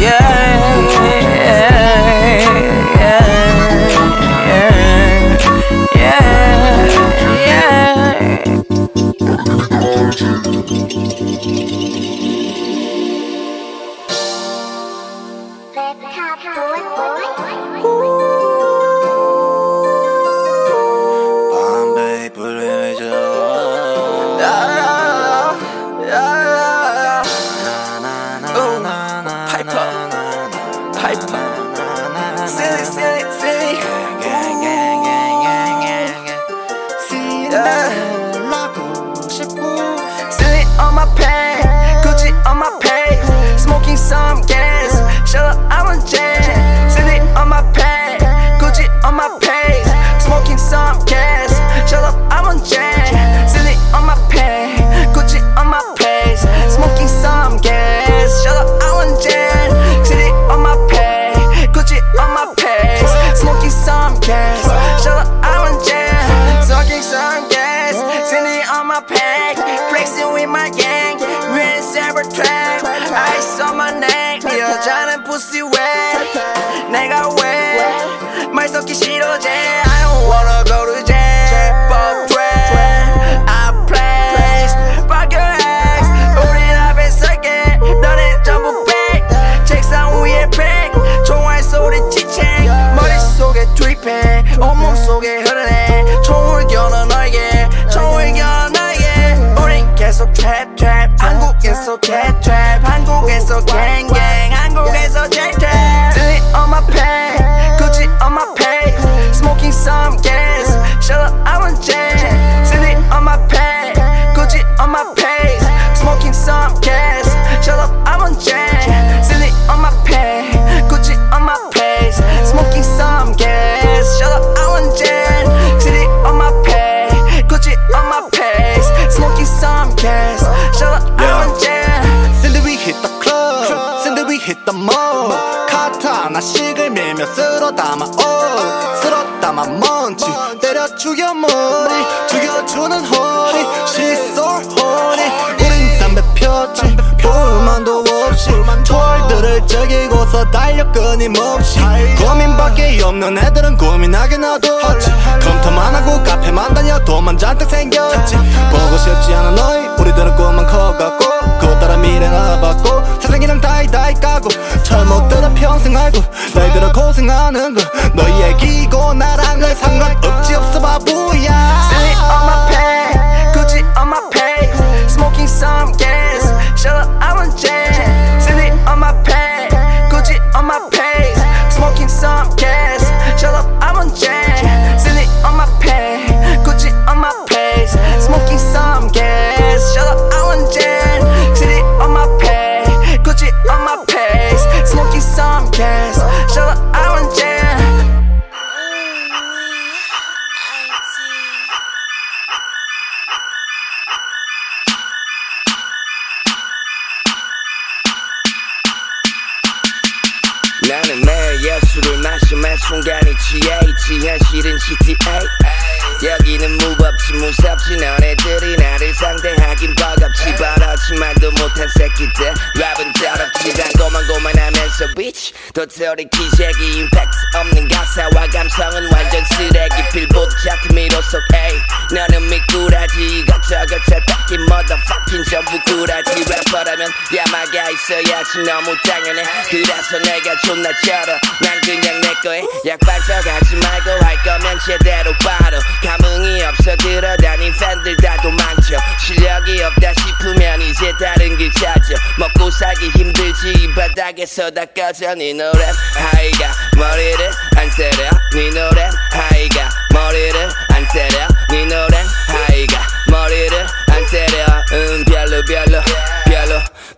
Speaker 22: Yeah, yeah, yeah,
Speaker 23: 하나씩 톨들을 즐기고서 달려 끊임없이 고민밖에 없는 애들은 고민하게 놔뒀지 컴퓨터만 하고 카페만 다녀 돈만 잔뜩 생겼지. 보고 싶지 않아 너희 우리들은 꿈만 커갖고 그것 따라 미래 나봤고 세상이랑 다이다이 까고 잘못 들어 평생 알고 너희들은 고생하는 거 너희 얘기고 나랑은 상관없
Speaker 24: 순간이 GH 현실은 GTA 여기는 무법지 무섭지 너네들이 나를 상대하긴 버겁지. 버릇지만도 못한 새끼들 랩은 더럽지. 달고만고만하면서 bitch 도토리 기색이 임팩트 없는 가사와 감성은 완전 쓰레기. 빌보드 차트 미로속 에이 너는 미꾸라지. 이것저것 잘 뺏긴 motherfucking 전부 구라지. 래퍼라면 야마가 있어야지. 너무 당연해. 그래서 내가 존나 쩔어. 난 그냥 내 거에 약 빠져가지 말고 할 거면 제대로 바로 감흥이 없어 들어다닌 팬들 다 도망쳐 실력이 없다 싶으면 이제 다른 길 찾아 먹고 살기 힘들지 이 바닥에서 다 꺼져 네 노래. 하이가 머리를 안 때려. 네 노래. 하이가 머리를 안 때려. 네 노래. 하이가 머리를 안 때려. 음 별로 별로 별로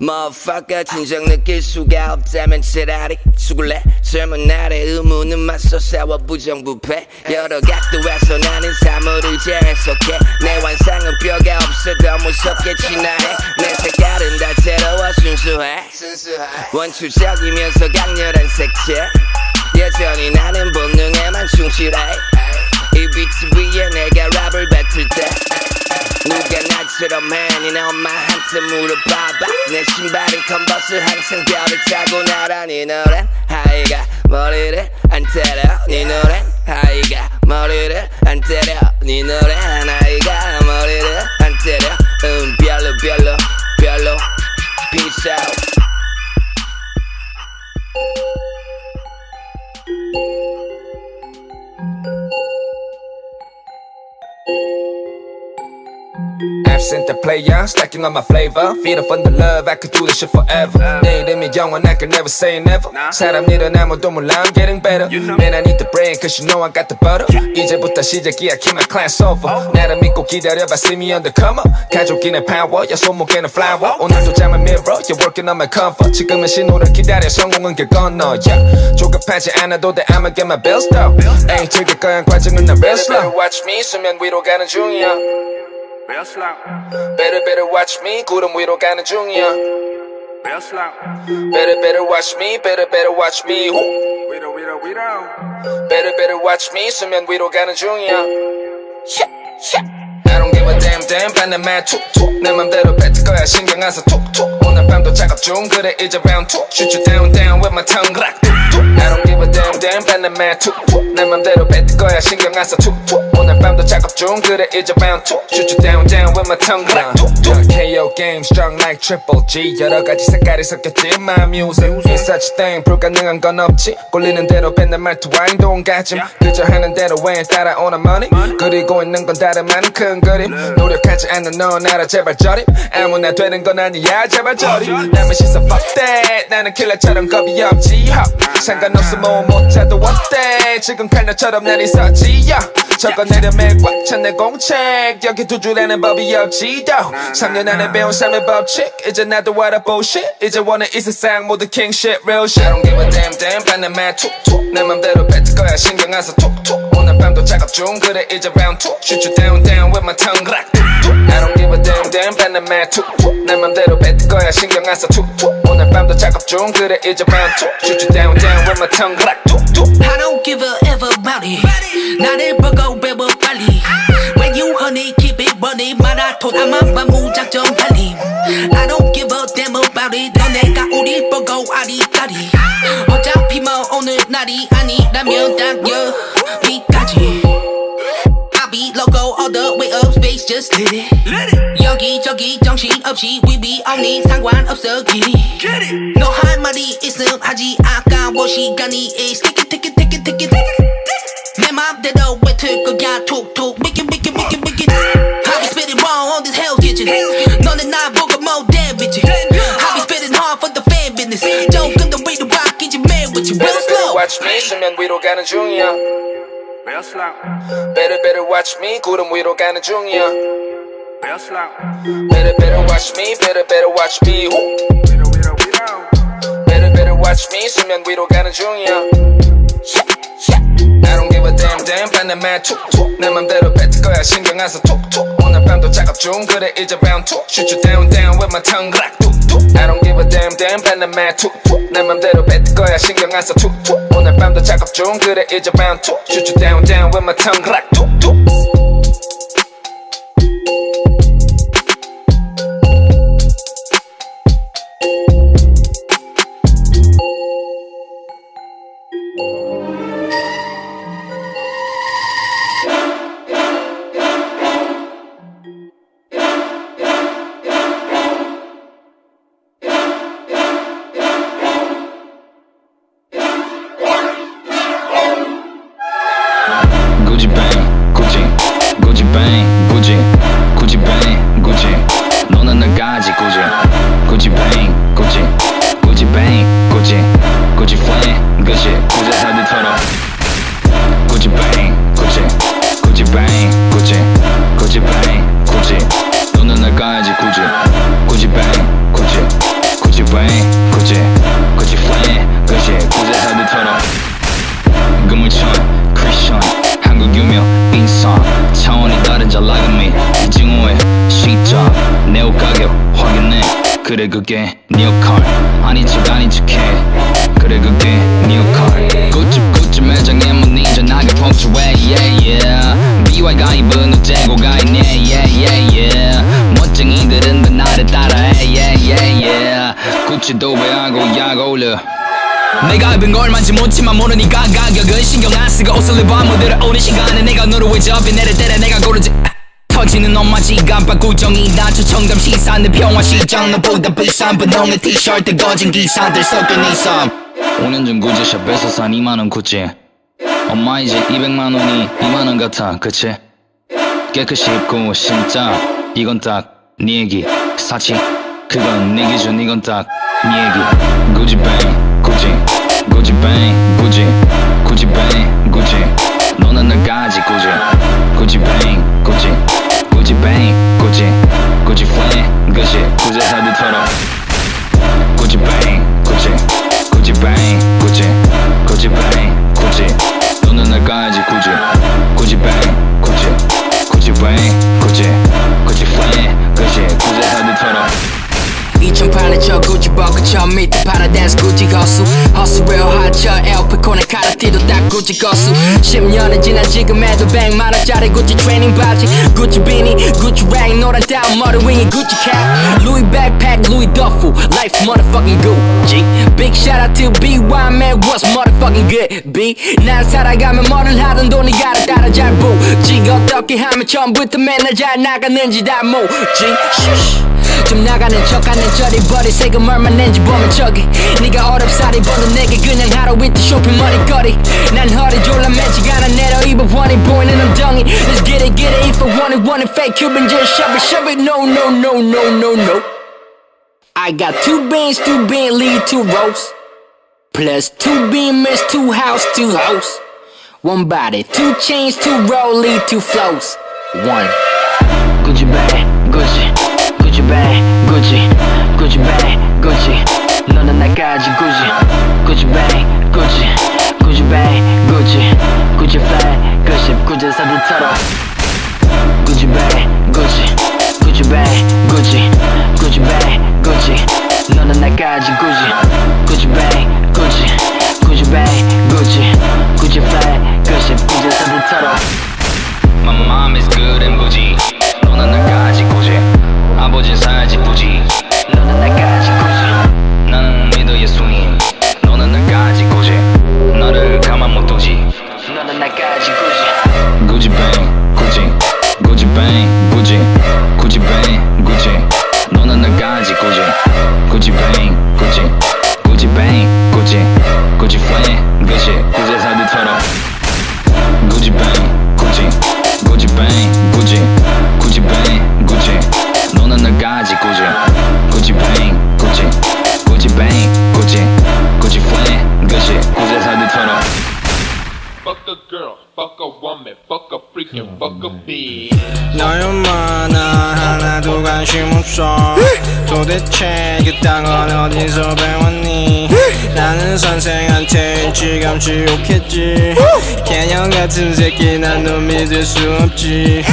Speaker 24: Motherfucker 진정 느낄 수가 없다면 차라리. 죽을래 젊은 날의 의무는 맞서 싸워 부정부패. 여러 각도에서 나는 사물을 재해석해. 내 환상은 뼈가 없어 더 무섭게 진화해. 내 색깔은 다 새로워 순수해. 원초적이면서 강렬한 색채. 여전히 나는 본능에만 충실해. 이 비트 위에 내가 랩을 뱉을 때 누가 나처럼 해 니네 엄마한테 물어봐봐. 내 신발은 컨버스 항상 별을 타고 날아 네 노랜 high가 머리를 안 때려. 네 노랜 high가 머리를 안 때려. 네 노랜 high가 머리를 안 때려. 음 별로 별로 별로 Peace out
Speaker 18: Absent the player, stacking on my flavor. Feed up on the love, I could do this shit forever. 내 이름이 영원, I can never say never. 사람 일은 아무도 몰라, I'm getting better. Man, I need the brain, cause you know I got the butter. 이제부터 시작이야, keep my class over. 나를 믿고 기다려봐, see me on the come up. 가족이네 power, 야 손목에는 flower. 오늘도 잠은 mirror, you're working on my comfort. 지금은 신호를 기다려, 성공은 길 건너. Yeah. 조급하지 않아도 돼, I'ma get my bills though. 에이, 즐길 거야, 과정은 나 real slow. Watch me, 수면 위로 가는 중이야.
Speaker 13: Real slow.
Speaker 18: Better better watch me 구름 위로 가는 중이야
Speaker 13: Real slow.
Speaker 18: Better better watch me better better watch me 후.
Speaker 13: 위로 위로 위로.
Speaker 18: Better better watch me 수면 위로 가는 중이야 yeah, yeah. I don't give a damn damn 반대 말 툭툭 내 맘대로 뱉을 거야 신경 안 써 툭툭 오늘 밤도 작업 중 그래 이제 round two Shoot you down down with my tongue like 툭툭 I don't give a damn damn 반대 말 툭툭 내 맘대로 뱉을 거야 신경 안 써 툭툭 오늘 밤도 작업 중 그래 이제 round two Shoot you down down with my tongue like 툭툭 KO game strong like triple G 여러 가지 색깔이 섞였지 my music It's such a thing 불가능한 건 없지 꼴리는 대로 뱉는 말투 와인 동가짐 그저 하는 대로 왜 따라오는 money 그리고 있는 건 다른 많은 큰 그림 노력하지 않는 넌 알아 제발 저리. 아무나 되는 건 아니야 제발 저리. 남의 시선 fuck that 나는 킬러처럼 겁이 없지. 상관없어 뭐못 찾도 어때 지금 칼날처럼 날 있었지 yeah. 적어내려 맥꽉찬 내 공책. 여기 두 줄에는 법이 없지 도 3년 안에 배운 삶의 법칙. 이제 나도 알아 bullshit 이제 원해 이 세상 모두 king shit real shit. I don't give a damn damn. 반대 말 툭툭. 내 맘대로 뱉을 거야. 신경 안써 툭툭. 오늘 밤도 작업 중. 그래 이제 round two. Shoot you down down with my tongue like 툭툭 I don't give a damn damn 반대 말 툭툭 내 맘대로 뱉을 거야 신경 안 써 툭툭 오늘 밤도 작업 중 그래 이제 round two Shoot you down down with my tongue like 툭툭
Speaker 25: I don't give a ever about it 나를 보고 배워 빨리 When you honey keep it running 마라톤 아마만 무작정 달림 I don't give a damn about it 너네가 우리 보고 아리까리 어차피 뭐 오늘 날이 아니라면 딱 여기까지 I be logo all the way up space just lit it 여기저기 정신없이 we be on it 상관없어 길이 너할 말이 있음 하지 아까워 시간이 is tick it tick it tick it tick it tick it 내 맘대로 외틀 거야 툭툭 make it make it make it make it I be spitting wrong on this hell's kitchen 너네 나 보고 뭐 damage it I be spitting hard for the fan business 조금 더 위로 바뀌지 man with you real slow
Speaker 18: watch me 수면 위로 가는 중이야
Speaker 13: Real slow.
Speaker 18: Better better watch me 구름 위로 가는 중이야
Speaker 13: Real slow.
Speaker 18: Better better watch me better better watch me 후.
Speaker 13: 위로 위로 위로.
Speaker 18: Better better watch me 수면 위로 가는 중이야 I don't give a damn damn 반대 말 툭툭 내 맘대로 뱉을 거야 신경 안 써 툭툭 오늘 밤도 작업 중 그래 이제 round two Shoot you down down with my tongue like 툭툭 I don't give a damn damn 밴드맨 툭툭내 맘대로 뱉을 거야 신경 안써 툭툭 오늘 밤도 작업 중 그래 이제 round two Shoot you down down with my tongue like 툭툭
Speaker 26: 구찌도 배하고 약 올려.
Speaker 27: 내가 입은 거 얼마인지 묻지만 모르니까 가격은 신경 안 쓰고 옷을 입어 무대를 오는 시간에 내가 너를 왜 접해 내릴 때를 내가 고르지. 아, 터지는 엄마 지갑 바구정이 나저 청담 시사 내 평화 시장. 너보다 비싼 분홍의 티셔츠 거진 기사들 섞인 이섬
Speaker 26: 5년 전 구제샵에서 산 2만원 구찌. 엄마 이제 200만원이 2만원 같아. 그치? 깨끗이 입고 진짜 이건 딱 네 얘기. 사치. 그건 네 기준. 이건 딱네 얘기 구찌 뱅 구찌 구찌 뱅 구찌 구찌 뱅 구찌 너는 나가지 구찌 구찌 뱅 구찌 구찌 뱅 구찌 구찌 플레인 그치 구제 사디처럼 구찌 뱅 구찌 구찌 뱅 구찌 구찌 뱅 구찌 너는 나가지 구찌 구찌 뱅 구찌 구찌 뱅 구찌 구찌 플레인 그치 구제 사디처럼
Speaker 27: 2008년 저 구찌 벗고 저 밑에 파라댄스 구찌 거수. 허스 real hot 저 에어피콘에 카라티도 딱 구찌 거수. 10년은 지난 지금에도 100만원짜리 구찌 트레이닝 바지. 구찌 비니 구찌 랭 노란 다운 머리 윙이 구찌 캡. 루이 백팩 루이 더프 life motherfucking Gucci big shout out to BY man what's motherfucking good B? 난 살아가면 뭐를 하든 돈이 가라 따라 잘 보지. 어떻게 하면 처음부터 맨날 잘 나가는지 다 모지. 쉬쉬 좀 나가는 척하는 저리 버리 세금 얼마 낸지 보면 저기 네가 어렵사리 버는 내게 그냥 하루 이틀 쇼핑 머리거리 난 허리 졸라 매직 않아 내려 입어 원이 보이는 엉덩이 Let's get it get it if I want it want it fake Cuban just shove it shove it no no no no no no I got two beans two Bentley two rolls Plus two beamers two house two house One body two chains two rollie two flows One
Speaker 26: Gucci bag 너는 나까지 Gucci Gucci bag Gucci Gucci bag Gucci Gucci flag Gucci 구제 사디처럼 Gucci bag Gucci Gucci bag Gucci Gucci bag Gucci 너는 나까지 Gucci Gucci bag Gucci Gucci bag Gucci Gucci flag Gucci 구제 사디처럼 My mom is good and bougie 너는 나까지 Gucci 아버진 살지 부지 너는 나까지 Gucci 나는 순위 너는 나까지 Gucci 너를 가만 못 두지 너는 나까지 Gucci Gucci bang Gucci Gucci bang Gucci Gucci bang Gucci 너는 나까지 Gucci bang Gucci Gucci bang Gucci Gucci flame Gucci 구제 사디처럼 Gucci bang Gucci Gucci bang Gucci Gucci bang Gucci 너는 나까지 Gucci Gucci bang Gucci Gucci flame Gucci 구제 사디처럼.
Speaker 28: Fuck a girl, fuck a woman, fuck a freak and fuck a bitch.
Speaker 29: 너의 만화 하나 두 가지 관심 없어. 도대체 그딴 건 어디서 배웠니? 나는 선생한테 일찌감치 욕했지. 개념 같은 새끼 난너 믿을 수 없지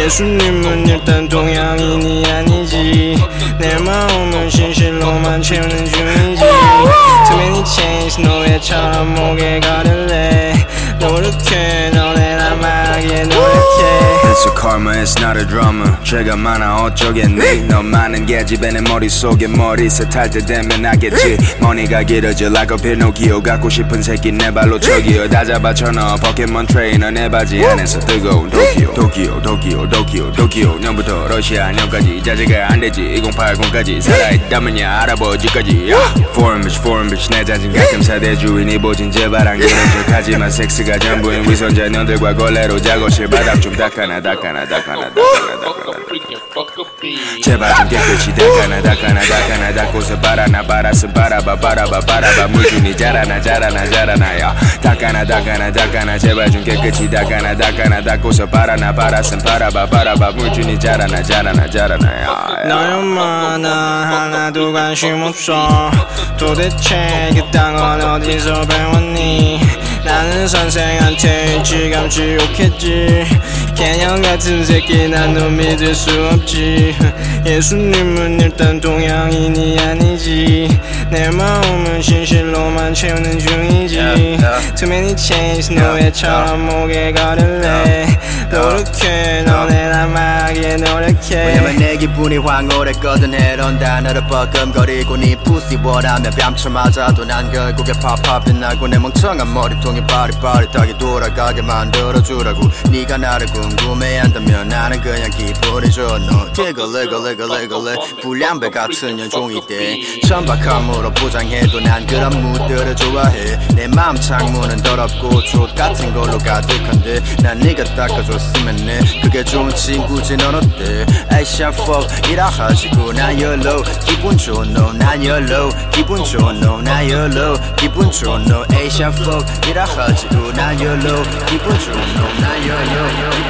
Speaker 29: 예수님은 일단 동양인이 아니지. 내 마음은 신실로만 채우는 중이지. Too many chains 노예처럼 목에 걸을래. 노력해 너네 남아게
Speaker 18: It's a karma, it's not a drama. 죄가 많아 어쩌겠니? 너 많은 게 집에 내 머릿속에 머리새 탈때 되면 나겠지. 머리가 길어져 like a Pinocchio 갖고 싶은 새끼 내 발로 저기요. 다 잡아 쳐 넣어 포켓몬 트레이너 내 바지 안에서 뜨거운 도키오 도키오 도키오 도키오 도키오 년부터 러시아 년까지 자제가 안 되지. 2080까지 살아있다면야 할아버지까지. Foreign bitch foreign bitch 내 자신 가끔 사대 주인이 보진 제발 안 그런 척하지만 섹스가 전부인 위선자 년들과 걸레로 자고 실바닥 좀 닦아놔 닦아놔 닦아놔 닦아놔 닦아놔 제발 좀 깨끗이 닦아놔 닦아놔 닦아놔 닦고서 빨아나 빨았음 빨아봐 빨아봐 빨아봐. 물준이 자라나 자라나 자라나 야. 닦아놔 닦아놔 닦아놔 제발 좀 깨끗이 닦아놔 닦아놔 닦고서 빨아나 빨았음 빨아봐 빨아봐. 물준이 자라나 자라나 자라나 야.
Speaker 29: 너희 엄마 나 하나도 관심 없어. 도대체 그딴 건 어디서 배웠니? 나는 선생한테 일찌감치 욕했지 개념 같은 새끼 난 너 믿을 수 없지. 예수님은 일단 동양인이 아니지. 내 마음은 신실로만 채우는 중이지. Too many chains 노예처럼 목에 걸을래. 노력해 너네 남아게 노력해.
Speaker 30: 왜냐면 내 기분이 황홀했거든. 해런 단어를 버금거리고 네 푸시 원하면 뺨쳐 맞아도 난 결국에 팝팝 빛나고 내 멍청한 머리통이 바리바리하게 돌아가게 만들어주라고. 네가 나를 궁금해한다면 나는 그냥 기분이 좋아 너 티글레 글레 글레 글레. 불량배 같은 연종이 돼. 천박함으로 포장해도 난 그런 무드를 좋아해. 내 마음 창문은 더럽고 족 같은 걸로 가득한데 난 네가 닦아줬으면 해. 그게 좋은 친구지 넌 어때? 에이샤 fuck 이라 하시고 난 열로 기분 좋은 너난 열로 기분 좋은 너난 열로 기분 좋은 너 에이샤 fuck 이라 하시고 난 열로 기분 좋은 너난 열로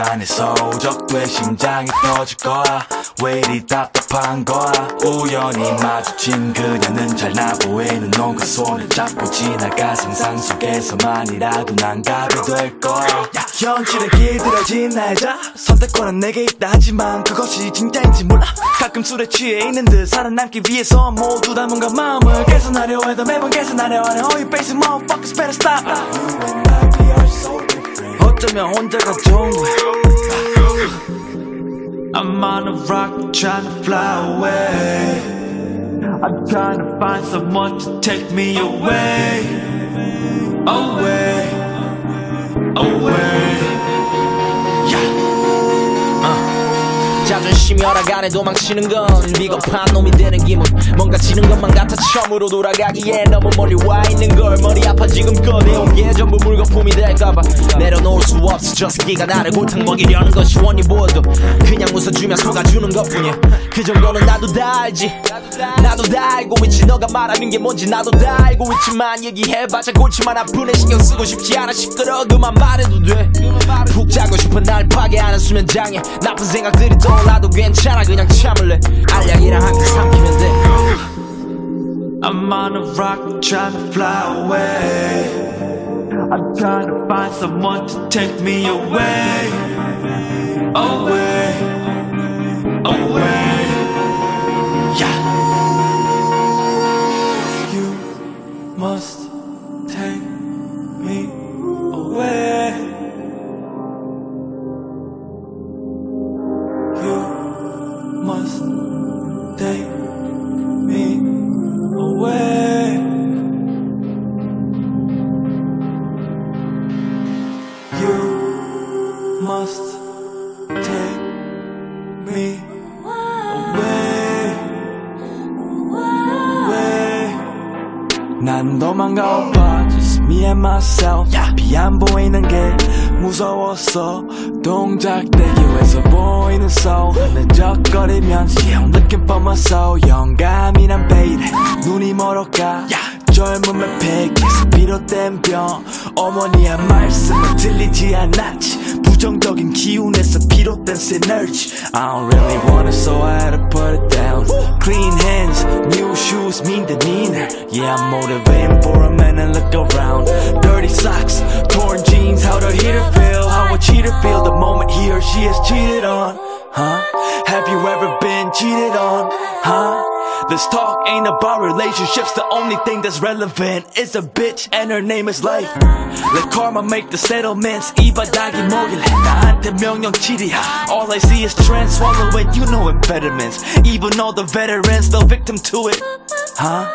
Speaker 31: 안에서 오적돼 심장이 터질 거야? 왜 이리 답답한 거야? 우연히 마주친 그녀는 잘 나 보이는 놈과 손을 잡고 지나가 상상 속에서만이라도 난 갑이 될 거야. 야, 현실에 길들여진 날자 선택권은 내게 있다. 하지만 그것이 진짜인지 몰라. 가끔 술에 취해 있는 듯 살아남기 위해서 모두 다 뭔가 마음을 개선하려 해도 매번 개선하려 하는 Oh you basic motherfuckers better stop 어쩌면 혼자가 좋은 거야 I'm on a rock trying to fly away I'm trying to find someone to take me away Away Away
Speaker 13: 자존심이 허락안에 도망치는 건 비겁한 놈이 되는 기분. 뭔가 지는 것만 같아 처음으로 돌아가기에 너무 멀리 와 있는 걸 머리 아파 지금 꺼내온 게 전부 물거품이 될까봐. 내려놓을 수 없어. 저 새끼가 나를 골탕 먹이려는 것이 원이 보여도 그냥 웃어주면 속아주는 것뿐이야. 그 정도는 나도 다 알지. 나도 다 알고 있지. 너가 말하는 게 뭔지 나도 다 알고 있지만 얘기해봐자 골치만 아프네. 신경 쓰고 싶지 않아. 시끄러워 그만 말해도 돼푹 자고 싶은 날 파괴하는 수면장애. 나쁜 생각들이 떠 올라도 괜찮아 그냥 참을래 알약이랑 한끗 삼키면 돼
Speaker 31: I'm on a rock trying to fly away I'm trying to find someone to take me away Away Away Yeah You must myself. 비안 보이는 게 무서웠어. 동작 대기 위해서 보이는 soul. yeah, I'm looking for my soul 영감이란 베일에 눈이 멀어가 젊음의 폐기에서 비롯된 병. 어머니의 말씀은 들리지 않았지 부정적인 기운에서 비롯된 synergy I don't really want it so I had to put it down Clean hands, new shoes mean the neener Yeah I'm motivating for a man and look around Dirty socks, torn jeans, how the heater feel How a cheater feel the moment he or she is cheated on Huh? Have you ever been cheated on? Huh? This talk ain't about relationships. The only thing that's relevant is a bitch and her name is life. Let karma make the settlements. 이바닥이 뭐길래 나한테 명령치리야. All I see is trends swallowing. You know impediments. Even all the veterans, the victim to it. Huh?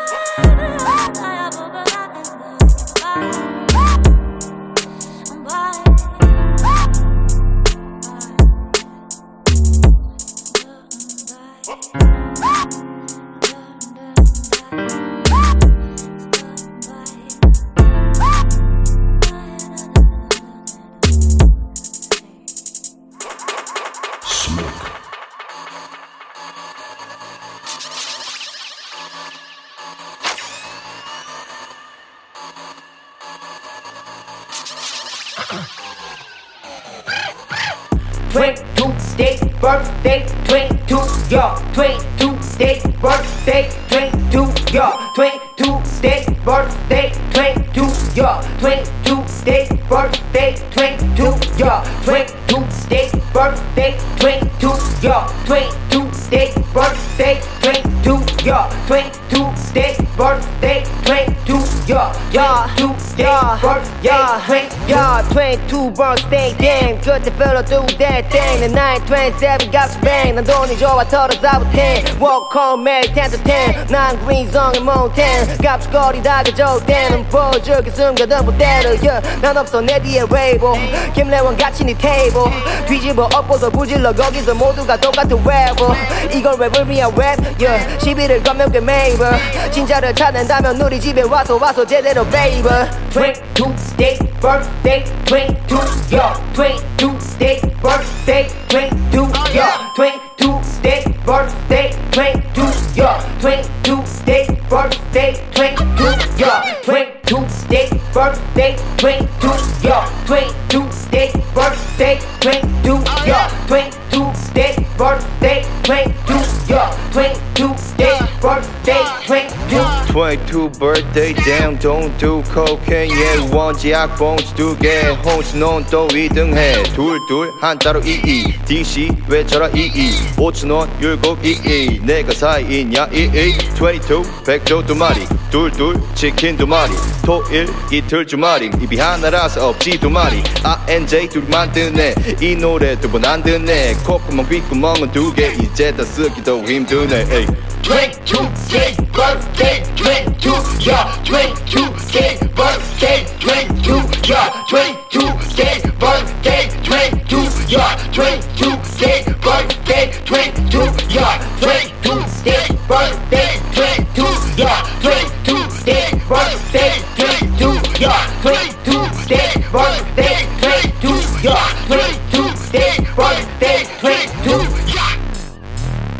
Speaker 27: 22번 stay damn 끝에 별로 do that thing 내 나이 27 got bang. 난 돈이 좋아 털어서 out 10 walk home 매일 10 to 10난 green zone mountain. 값거리다 그저 때는 보여주게 숨겨둔 무대를 yeah. 난 없어 내 뒤에 웨이브 김래원 같이 네 테이블 뒤집어 엎고서 부질러 거기서 모두가 똑같은 랩을 이걸 랩을 위한 랩 yeah. 시비를 걸면 그 메이블 진짜를 찾는다면 우리 집에 와서 와서 제대로 베이블 22 day birthday Twink, to your Twink, to day birthday, cling to your cling to day birthday, cling to your cling to day birthday, cling to your cling. Day birthday 22 your 22 day birthday 22 your 22 day birthday 22 your 22 day birthday 22
Speaker 32: 22 birthday damn don't do cocaine yeah 원지 악봉지 두개 홍시 넌또 2등해 둘둘 한자로 22 DC 왜 저라 22 5천원 율곡 22 내가 사이있냐 22 22 백조 두 마리 둘둘 치킨 두 마리 토일 이틀 주말임 입이 하나라서 없지 두 마리 INJ 둘이 만드네 이 노래 두 번 안 듣네 콧구멍 귓구멍은 두 개 이제 다 쓰기도 힘드네 에이.
Speaker 27: 22 day birthday 22 yeah 22 day birthday 22 yeah 22 day birthday 22 yeah 22 day birthday 22 yeah 22 day birthday 22 yeah 22 day birthday play to yeah. play to stay, run that, play to ya, play to that, run that, play to.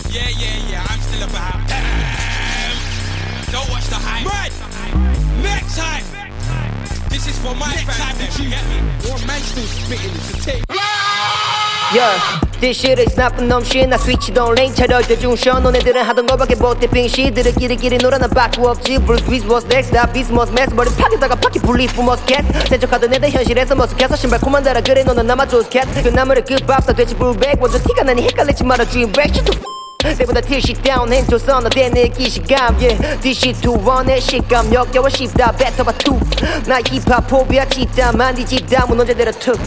Speaker 33: Yeah, yeah, yeah, I'm still about. time. Don't watch the hype. Right. Next time. This is for my Next fans. Time that you get me. One man still spitting. It's a tape.
Speaker 27: Yeah! This shit is 나쁜 놈 shit 나 스위치 돈 레인 차려 대중쇼 너네들은 하던 거밖에 못해. 빙시들을 끼리끼리 놀아 나 바꾸 없지. Bruce Willis was next 나 비스 머스 맥스 머리 파괴다가 바퀴 분리 fu머스 캣 세척하던 애들 현실에서 머쓱해서 신발 코만 달아. 그래 너는 남아줘서 캣그 나무를 끝밥다 돼지 불백. 완전 티가 나니 헷갈리지 마라 dreamback shit 내보다 티시 다운 해줘서 너내 느끼 시감. Yeah. 디시 투원의 식감. 역겨워 싶다 뱉어봐 투나 힙합 포비아 찌다 만디 집다. 무너져내려 툭